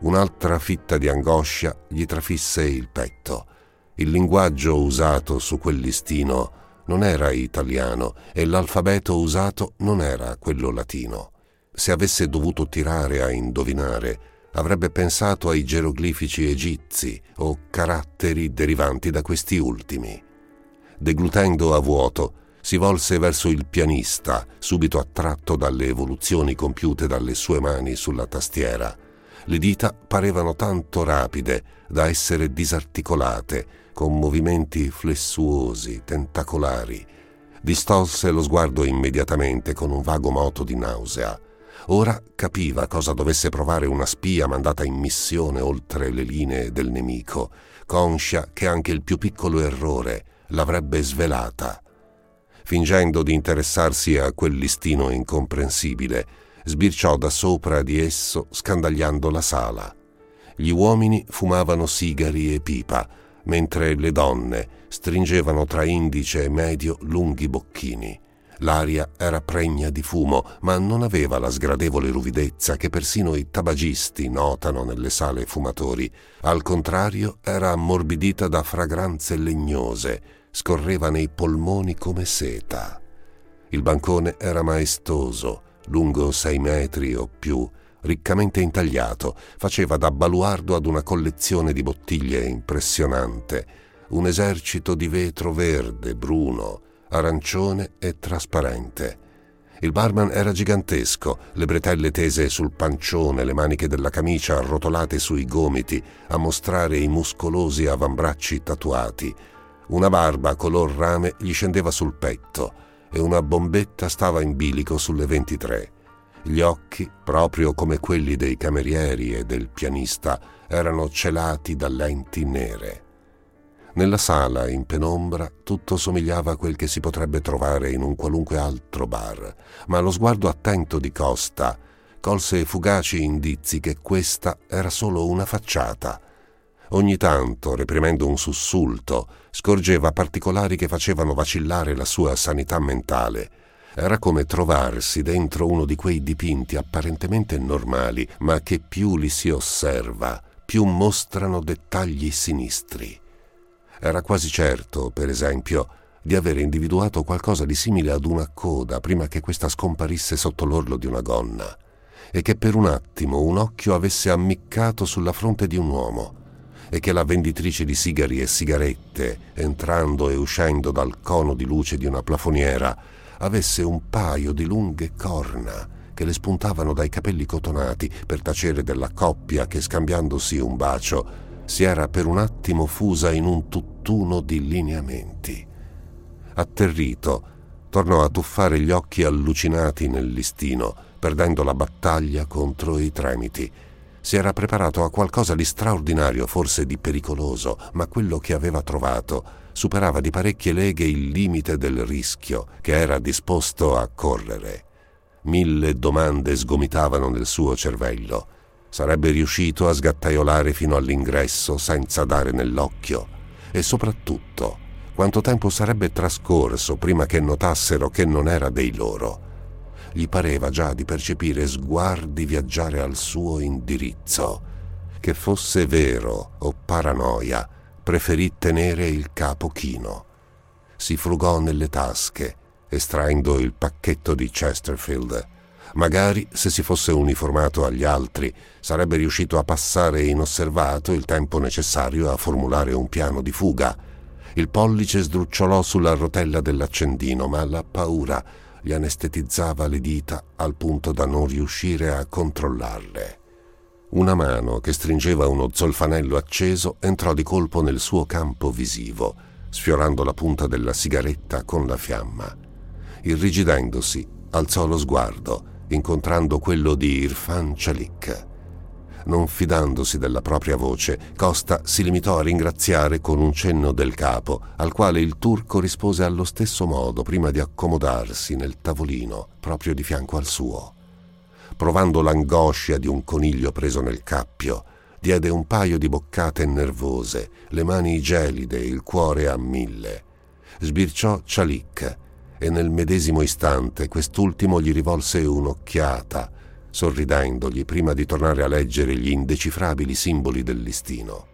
Un'altra fitta di angoscia gli trafisse il petto. Il linguaggio usato su quel listino non era italiano e l'alfabeto usato non era quello latino. Se avesse dovuto tirare a indovinare, avrebbe pensato ai geroglifici egizi o caratteri derivanti da questi ultimi. Deglutendo a vuoto, si volse verso il pianista, subito attratto dalle evoluzioni compiute dalle sue mani sulla tastiera. Le dita parevano tanto rapide da essere disarticolate con movimenti flessuosi, tentacolari. Distolse lo sguardo immediatamente con un vago moto di nausea. Ora capiva cosa dovesse provare una spia mandata in missione oltre le linee del nemico, conscia che anche il più piccolo errore l'avrebbe svelata. Fingendo di interessarsi a quel listino incomprensibile, sbirciò da sopra di esso scandagliando la sala. Gli uomini fumavano sigari e pipa, mentre le donne stringevano tra indice e medio lunghi bocchini. L'aria era pregna di fumo, ma non aveva la sgradevole ruvidezza che persino i tabagisti notano nelle sale fumatori. Al contrario, era ammorbidita da fragranze legnose, scorreva nei polmoni come seta. Il bancone era maestoso, lungo sei metri o più, riccamente intagliato, faceva da baluardo ad una collezione di bottiglie impressionante. un esercito di vetro verde, bruno, arancione e trasparente. Il barman era gigantesco, le bretelle tese sul pancione, le maniche della camicia arrotolate sui gomiti a mostrare i muscolosi avambracci tatuati. Una barba color rame gli scendeva sul petto e una bombetta stava in bilico sulle 23. Gli occhi, proprio come quelli dei camerieri e del pianista, erano celati da lenti nere. Nella sala, in penombra, tutto somigliava a quel che si potrebbe trovare in un qualunque altro bar, ma lo sguardo attento di Costa colse fugaci indizi che questa era solo una facciata. Ogni tanto, reprimendo un sussulto, scorgeva particolari che facevano vacillare la sua sanità mentale. Era come trovarsi dentro uno di quei dipinti apparentemente normali, ma che più li si osserva, più mostrano dettagli sinistri. Era quasi certo, per esempio, di avere individuato qualcosa di simile ad una coda prima che questa scomparisse sotto l'orlo di una gonna, e che per un attimo un occhio avesse ammiccato sulla fronte di un uomo, e che la venditrice di sigari e sigarette, entrando e uscendo dal cono di luce di una plafoniera, avesse un paio di lunghe corna che le spuntavano dai capelli cotonati per tacere della coppia che, scambiandosi un bacio, si era per un attimo fusa in un tutt'uno di lineamenti. Atterrito, tornò a tuffare gli occhi allucinati nel listino, perdendo la battaglia contro i tremiti. Si era preparato a qualcosa di straordinario, forse di pericoloso, ma quello che aveva trovato superava di parecchie leghe il limite del rischio che era disposto a correre. Mille domande sgomitavano nel suo cervello sarebbe riuscito a sgattaiolare fino all'ingresso senza dare nell'occhio e soprattutto quanto tempo sarebbe trascorso prima che notassero che non era dei loro. Gli pareva già di percepire sguardi viaggiare al suo indirizzo. Che fosse vero o paranoia, preferì tenere il capo chino. Si frugò nelle tasche, estraendo il pacchetto di Chesterfield Magari, se si fosse uniformato agli altri, sarebbe riuscito a passare inosservato il tempo necessario a formulare un piano di fuga. Il pollice sdrucciolò sulla rotella dell'accendino, ma la paura gli anestetizzava le dita al punto da non riuscire a controllarle. Una mano che stringeva uno zolfanello acceso entrò di colpo nel suo campo visivo, sfiorando la punta della sigaretta con la fiamma. Irrigidendosi, alzò lo sguardo incontrando quello di Irfan Chalik. Non fidandosi della propria voce, Costa si limitò a ringraziare con un cenno del capo, al quale il turco rispose allo stesso modo prima di accomodarsi nel tavolino proprio di fianco al suo. Provando l'angoscia di un coniglio preso nel cappio, diede un paio di boccate nervose, le mani gelide, il cuore a mille. Sbirciò Chalik e nel medesimo istante quest'ultimo gli rivolse un'occhiata, sorridendogli prima di tornare a leggere gli indecifrabili simboli del listino.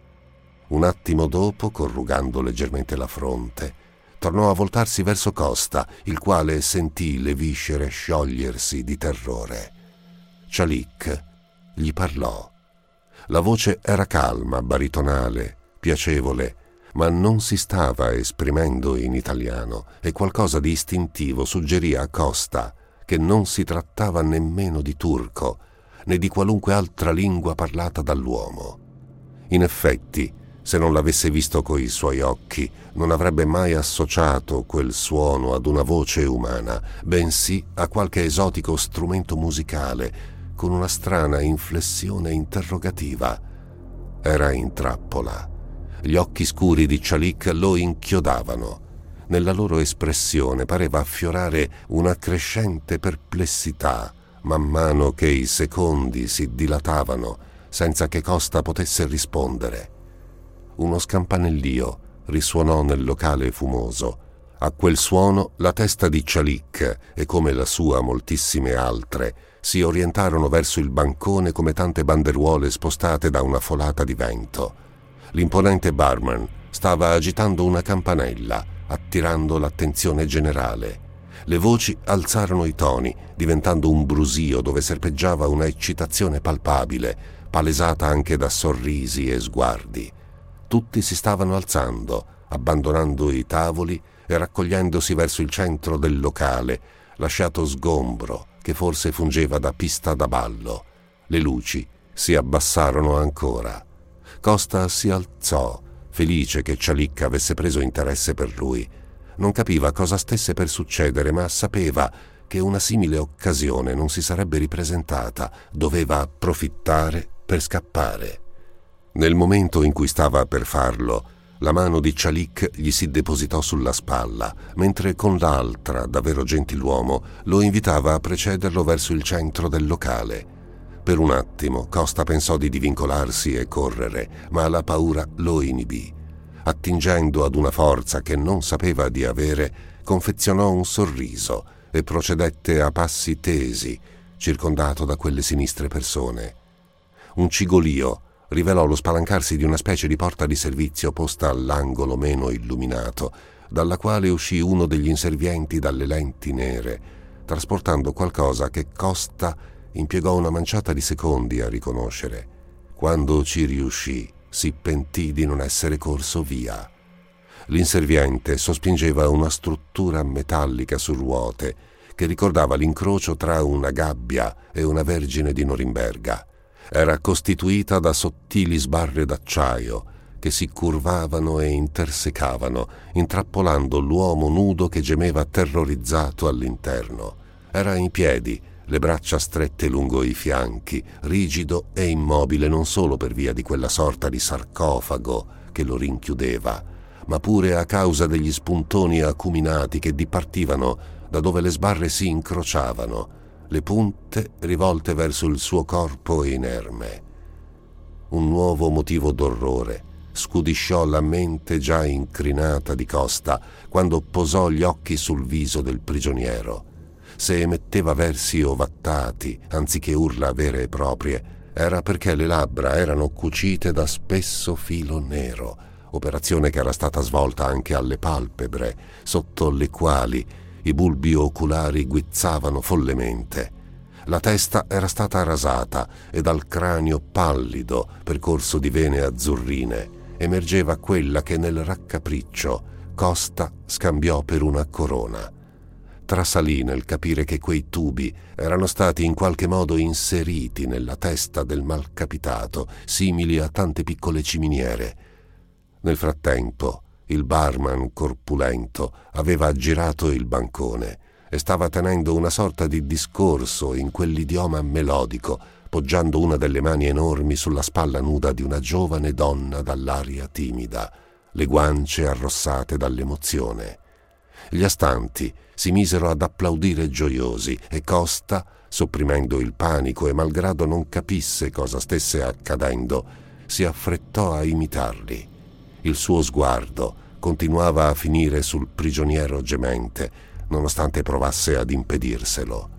Un attimo dopo, corrugando leggermente la fronte, tornò a voltarsi verso Costa, il quale sentì le viscere sciogliersi di terrore. Cialic gli parlò. La voce era calma, baritonale, piacevole, ma non si stava esprimendo in italiano e qualcosa di istintivo suggerì a Costa che non si trattava nemmeno di turco né di qualunque altra lingua parlata dall'uomo. In effetti, se non l'avesse visto coi suoi occhi, non avrebbe mai associato quel suono ad una voce umana, bensì a qualche esotico strumento musicale con una strana inflessione interrogativa. Era in trappola. Gli occhi scuri di Chalik lo inchiodavano. Nella loro espressione pareva affiorare una crescente perplessità man mano che i secondi si dilatavano senza che Costa potesse rispondere. Uno scampanellio risuonò nel locale fumoso. A quel suono la testa di Chalik e come la sua moltissime altre si orientarono verso il bancone come tante banderuole spostate da una folata di vento l'imponente barman stava agitando una campanella, attirando l'attenzione generale. Le voci alzarono i toni, diventando un brusio dove serpeggiava una eccitazione palpabile, palesata anche da sorrisi e sguardi. Tutti si stavano alzando, abbandonando i tavoli e raccogliendosi verso il centro del locale, lasciato sgombro che forse fungeva da pista da ballo. Le luci si abbassarono ancora. Costa si alzò, felice che Cialicca avesse preso interesse per lui. Non capiva cosa stesse per succedere, ma sapeva che una simile occasione non si sarebbe ripresentata, doveva approfittare per scappare. Nel momento in cui stava per farlo, la mano di Cialic gli si depositò sulla spalla, mentre con l'altra, davvero gentiluomo, lo invitava a precederlo verso il centro del locale. Per un attimo Costa pensò di divincolarsi e correre, ma la paura lo inibì. Attingendo ad una forza che non sapeva di avere, confezionò un sorriso e procedette a passi tesi, circondato da quelle sinistre persone. Un cigolio rivelò lo spalancarsi di una specie di porta di servizio posta all'angolo meno illuminato, dalla quale uscì uno degli inservienti dalle lenti nere, trasportando qualcosa che Costa impiegò una manciata di secondi a riconoscere. Quando ci riuscì, si pentì di non essere corso via. L'inserviente sospingeva una struttura metallica su ruote che ricordava l'incrocio tra una gabbia e una vergine di Norimberga era costituita da sottili sbarre d'acciaio che si curvavano e intersecavano, intrappolando l'uomo nudo che gemeva terrorizzato all'interno. Era in piedi, le braccia strette lungo i fianchi, rigido e immobile non solo per via di quella sorta di sarcofago che lo rinchiudeva, ma pure a causa degli spuntoni acuminati che dipartivano da dove le sbarre si incrociavano, le punte rivolte verso il suo corpo inerme. Un nuovo motivo d'orrore scudisciò la mente già incrinata di Costa quando posò gli occhi sul viso del prigioniero. Se emetteva versi ovattati anziché urla vere e proprie, era perché le labbra erano cucite da spesso filo nero, operazione che era stata svolta anche alle palpebre, sotto le quali i bulbi oculari guizzavano follemente. La testa era stata rasata e dal cranio pallido, percorso di vene azzurrine, emergeva quella che nel raccapriccio Costa scambiò per una corona. Trasalì nel capire che quei tubi erano stati in qualche modo inseriti nella testa del malcapitato, simili a tante piccole ciminiere. Nel frattempo, il barman corpulento aveva aggirato il bancone e stava tenendo una sorta di discorso in quell'idioma melodico, poggiando una delle mani enormi sulla spalla nuda di una giovane donna dall'aria timida, le guance arrossate dall'emozione. Gli astanti si misero ad applaudire gioiosi e Costa, sopprimendo il panico e malgrado non capisse cosa stesse accadendo, si affrettò a imitarli. Il suo sguardo continuava a finire sul prigioniero gemente, nonostante provasse ad impedirselo.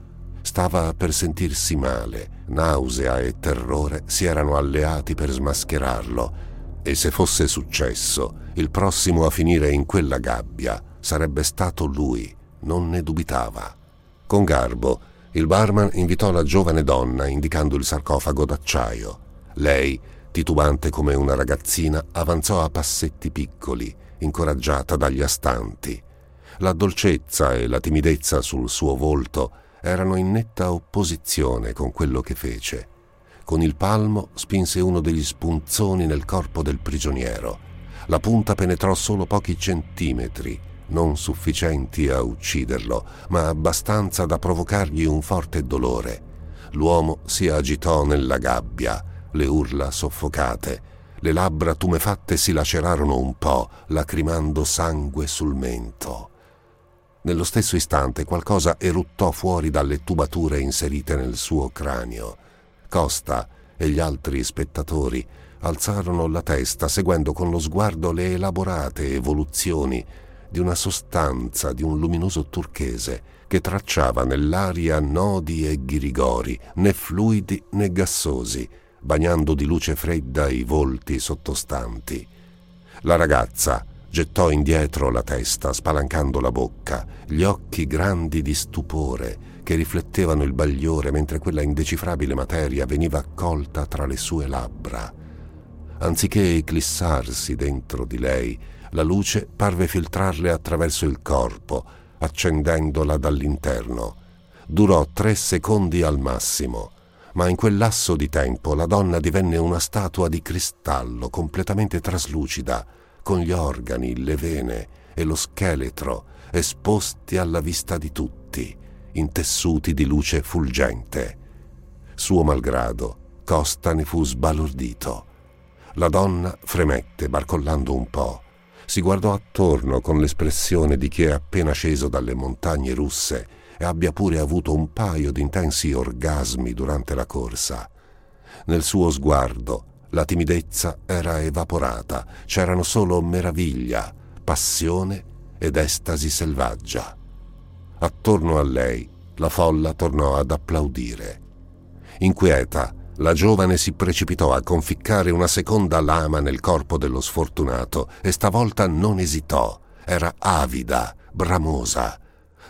Stava per sentirsi male, nausea e terrore si erano alleati per smascherarlo, e se fosse successo, il prossimo a finire in quella gabbia sarebbe stato lui, non ne dubitava. Con garbo, il barman invitò la giovane donna indicando il sarcofago d'acciaio. Lei titubante come una ragazzina, avanzò a passetti piccoli, incoraggiata dagli astanti. La dolcezza e la timidezza sul suo volto erano in netta opposizione con quello che fece. Con il palmo spinse uno degli spunzoni nel corpo del prigioniero. La punta penetrò solo pochi centimetri, non sufficienti a ucciderlo, ma abbastanza da provocargli un forte dolore. L'uomo si agitò nella gabbia, le urla soffocate. Le labbra tumefatte si lacerarono un po', lacrimando sangue sul mento. Nello stesso istante qualcosa eruttò fuori dalle tubature inserite nel suo cranio. Costa e gli altri spettatori alzarono la testa seguendo con lo sguardo le elaborate evoluzioni di una sostanza di un luminoso turchese che tracciava nell'aria nodi e ghirigori, né fluidi né gassosi, bagnando di luce fredda i volti sottostanti. La ragazza gettò indietro la testa, spalancando la bocca, gli occhi grandi di stupore che riflettevano il bagliore mentre quella indecifrabile materia veniva accolta tra le sue labbra. Anziché eclissarsi dentro di lei, La luce parve filtrarle attraverso il corpo, accendendola dall'interno. Durò tre secondi al massimo, ma in quel lasso di tempo la donna divenne una statua di cristallo completamente traslucida, con gli organi, le vene e lo scheletro esposti alla vista di tutti, in tessuti di luce fulgente. Suo malgrado, Costa ne fu sbalordito. La donna fremette, barcollando un po'. Si guardò attorno con l'espressione di chi è appena sceso dalle montagne russe e abbia pure avuto un paio di intensi orgasmi durante la corsa. Nel suo sguardo la timidezza era evaporata, c'erano solo meraviglia, passione ed estasi selvaggia. Attorno a lei la folla tornò ad applaudire. Inquieta, la giovane si precipitò a conficcare una seconda lama nel corpo dello sfortunato e stavolta non esitò. Era avida, bramosa.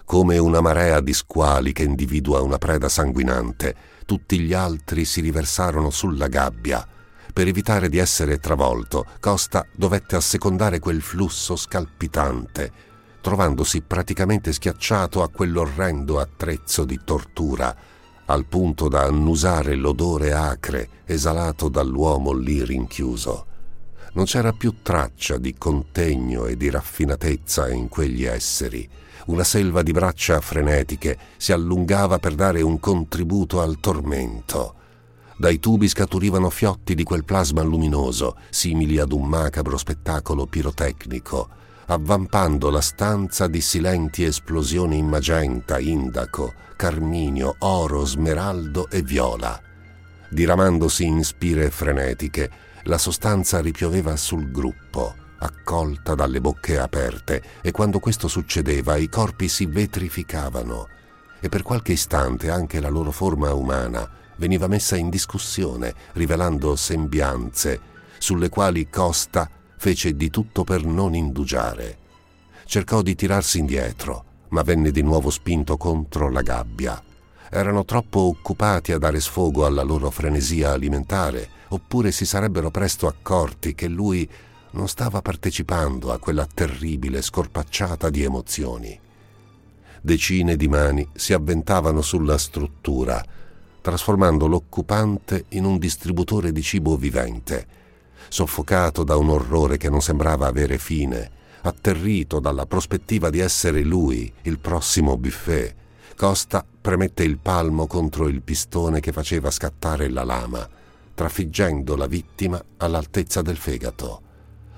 Come una marea di squali che individua una preda sanguinante, tutti gli altri si riversarono sulla gabbia. Per evitare di essere travolto, Costa dovette assecondare quel flusso scalpitante, trovandosi praticamente schiacciato a quell'orrendo attrezzo di tortura al punto da annusare l'odore acre esalato dall'uomo lì rinchiuso. Non c'era più traccia di contegno e di raffinatezza in quegli esseri. Una selva di braccia frenetiche si allungava per dare un contributo al tormento. Dai tubi scaturivano fiotti di quel plasma luminoso, simili ad un macabro spettacolo pirotecnico, avvampando la stanza di silenti esplosioni in magenta, indaco, carminio, oro, smeraldo e viola. Diramandosi in spire frenetiche, la sostanza ripioveva sul gruppo, accolta dalle bocche aperte, e quando questo succedeva i corpi si vetrificavano e per qualche istante anche la loro forma umana veniva messa in discussione, rivelando sembianze sulle quali Costa fece di tutto per non indugiare. Cercò di tirarsi indietro, ma venne di nuovo spinto contro la gabbia. Erano troppo occupati a dare sfogo alla loro frenesia alimentare, oppure si sarebbero presto accorti che lui non stava partecipando a quella terribile scorpacciata di emozioni. Decine di mani si avventavano sulla struttura, trasformando l'occupante in un distributore di cibo vivente. Soffocato da un orrore che non sembrava avere fine, atterrito dalla prospettiva di essere lui il prossimo buffet, Costa premette il palmo contro il pistone che faceva scattare la lama, trafiggendo la vittima all'altezza del fegato.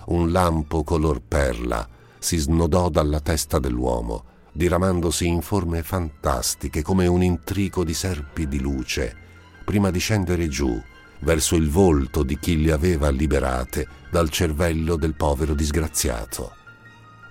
Un lampo color perla si snodò dalla testa dell'uomo, diramandosi in forme fantastiche come un intrico di serpi di luce, prima di scendere giù verso il volto di chi le aveva liberate dal cervello del povero disgraziato.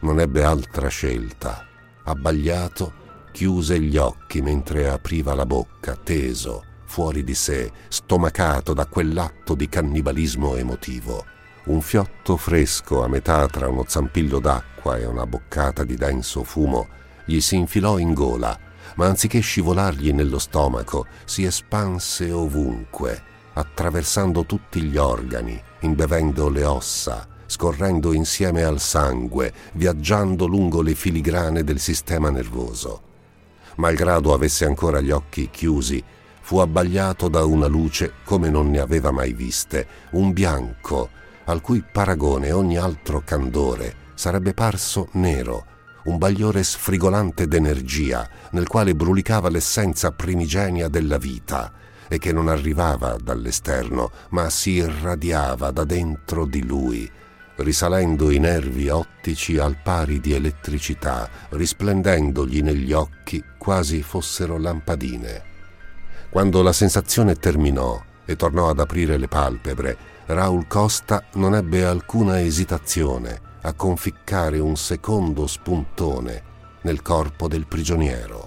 Non ebbe altra scelta. Abbagliato, chiuse gli occhi mentre apriva la bocca, teso, fuori di sé, stomacato da quell'atto di cannibalismo emotivo. Un fiotto fresco a metà tra uno zampillo d'acqua e una boccata di denso fumo gli si infilò in gola, ma anziché scivolargli nello stomaco, si espanse ovunque, attraversando tutti gli organi, imbevendo le ossa, scorrendo insieme al sangue, viaggiando lungo le filigrane del sistema nervoso. Malgrado avesse ancora gli occhi chiusi, fu abbagliato da una luce come non ne aveva mai viste, un bianco, al cui paragone ogni altro candore sarebbe parso nero, un bagliore sfrigolante d'energia nel quale brulicava l'essenza primigenia della vita e che non arrivava dall'esterno, ma si irradiava da dentro di lui, risalendo i nervi ottici al pari di elettricità, risplendendogli negli occhi quasi fossero lampadine. Quando la sensazione terminò e tornò ad aprire le palpebre, Raul Costa non ebbe alcuna esitazione a conficcare un secondo spuntone nel corpo del prigioniero.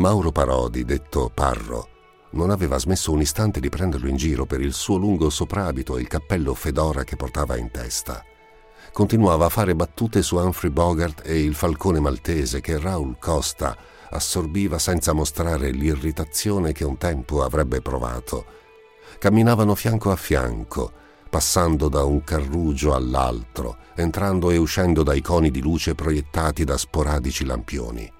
Mauro Parodi, detto Parro, non aveva smesso un istante di prenderlo in giro per il suo lungo soprabito e il cappello fedora che portava in testa. Continuava a fare battute su Humphrey Bogart e il falcone maltese che Raul Costa assorbiva senza mostrare l'irritazione che un tempo avrebbe provato. Camminavano fianco a fianco, passando da un carrugio all'altro, entrando e uscendo dai coni di luce proiettati da sporadici lampioni.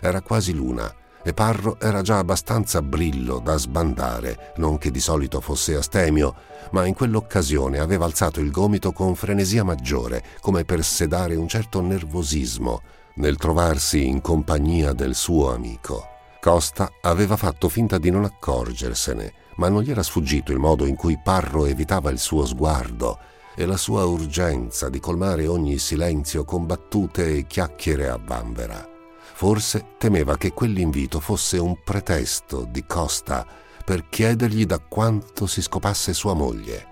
Era quasi luna e Parro era già abbastanza brillo da sbandare, non che di solito fosse astemio, ma in quell'occasione aveva alzato il gomito con frenesia maggiore, come per sedare un certo nervosismo nel trovarsi in compagnia del suo amico. Costa aveva fatto finta di non accorgersene, ma non gli era sfuggito il modo in cui Parro evitava il suo sguardo e la sua urgenza di colmare ogni silenzio con battute e chiacchiere a vanvera. Forse temeva che quell'invito fosse un pretesto di Costa per chiedergli da quanto si scopasse sua moglie.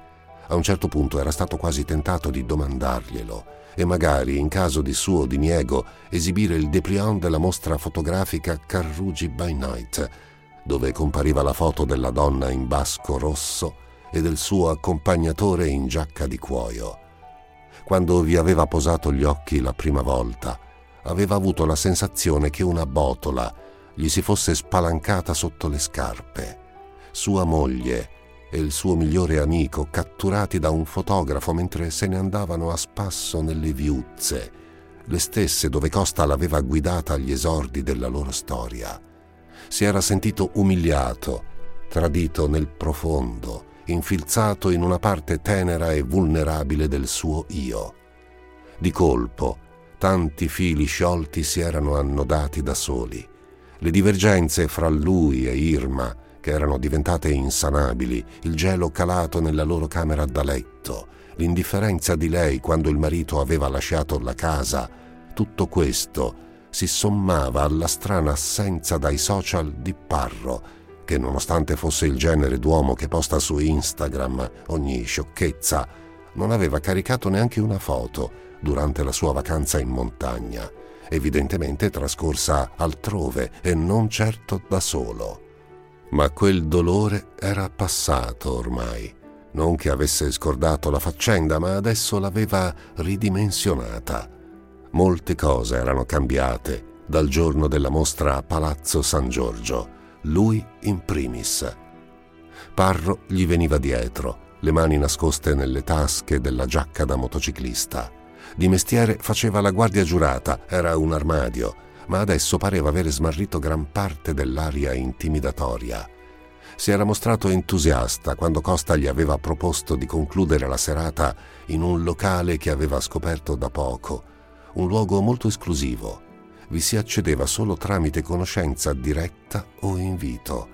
A un certo punto era stato quasi tentato di domandarglielo e magari, in caso di suo diniego, esibire il dépliant della mostra fotografica Carrugi by Night, dove compariva la foto della donna in basco rosso e del suo accompagnatore in giacca di cuoio. Quando vi aveva posato gli occhi la prima volta, aveva avuto la sensazione che una botola gli si fosse spalancata sotto le scarpe. Sua moglie e il suo migliore amico catturati da un fotografo mentre se ne andavano a spasso nelle viuzze, le stesse dove Costa l'aveva guidata agli esordi della loro storia. Si era sentito umiliato, tradito nel profondo, infilzato in una parte tenera e vulnerabile del suo io. Di colpo, Tanti fili sciolti si erano annodati da soli. Le divergenze fra lui e Irma, che erano diventate insanabili, il gelo calato nella loro camera da letto, l'indifferenza di lei quando il marito aveva lasciato la casa, tutto questo si sommava alla strana assenza dai social di Parro, che nonostante fosse il genere d'uomo che posta su Instagram ogni sciocchezza, non aveva caricato neanche una foto durante la sua vacanza in montagna, evidentemente trascorsa altrove e non certo da solo. Ma quel dolore era passato ormai. Non che avesse scordato la faccenda, ma adesso l'aveva ridimensionata. Molte cose erano cambiate dal giorno della mostra a Palazzo San Giorgio, lui in primis. Parro gli veniva dietro, le mani nascoste nelle tasche della giacca da motociclista. Di mestiere faceva la guardia giurata, era un armadio, ma adesso pareva avere smarrito gran parte dell'aria intimidatoria. Si era mostrato entusiasta quando Costa gli aveva proposto di concludere la serata in un locale che aveva scoperto da poco, un luogo molto esclusivo. Vi si accedeva solo tramite conoscenza diretta o invito.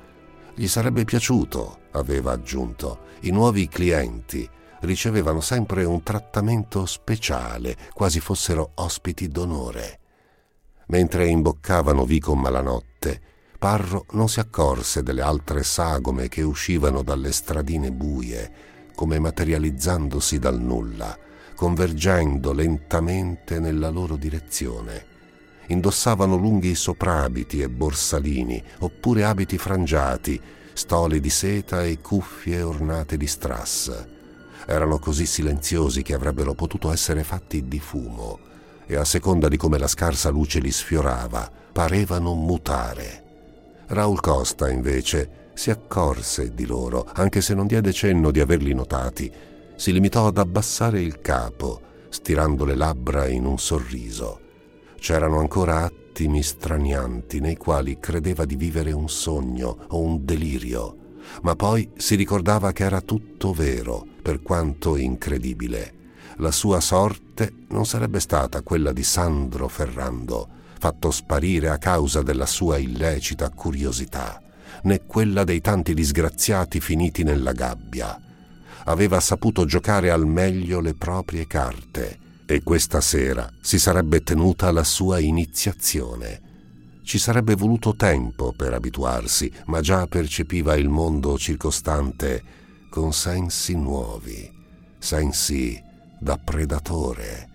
Gli sarebbe piaciuto, aveva aggiunto, i nuovi clienti, ricevevano sempre un trattamento speciale, quasi fossero ospiti d'onore. Mentre imboccavano Vico Malanotte, Parro non si accorse delle altre sagome che uscivano dalle stradine buie, come materializzandosi dal nulla, convergendo lentamente nella loro direzione. Indossavano lunghi soprabiti e borsalini, oppure abiti frangiati, stole di seta e cuffie ornate di strass erano così silenziosi che avrebbero potuto essere fatti di fumo e a seconda di come la scarsa luce li sfiorava, parevano mutare. Raul Costa, invece, si accorse di loro, anche se non diede cenno di averli notati. Si limitò ad abbassare il capo, stirando le labbra in un sorriso. C'erano ancora attimi stranianti nei quali credeva di vivere un sogno o un delirio, ma poi si ricordava che era tutto vero per quanto incredibile. La sua sorte non sarebbe stata quella di Sandro Ferrando, fatto sparire a causa della sua illecita curiosità, né quella dei tanti disgraziati finiti nella gabbia. Aveva saputo giocare al meglio le proprie carte e questa sera si sarebbe tenuta la sua iniziazione. Ci sarebbe voluto tempo per abituarsi, ma già percepiva il mondo circostante con sensi nuovi, sensi da predatore.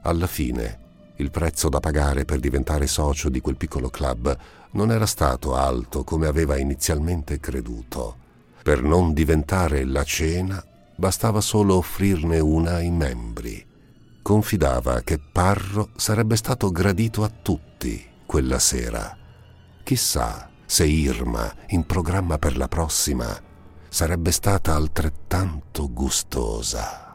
Alla fine, il prezzo da pagare per diventare socio di quel piccolo club non era stato alto come aveva inizialmente creduto. Per non diventare la cena bastava solo offrirne una ai membri. Confidava che Parro sarebbe stato gradito a tutti, quella sera. Chissà se Irma, in programma per la prossima, sarebbe stata altrettanto gustosa.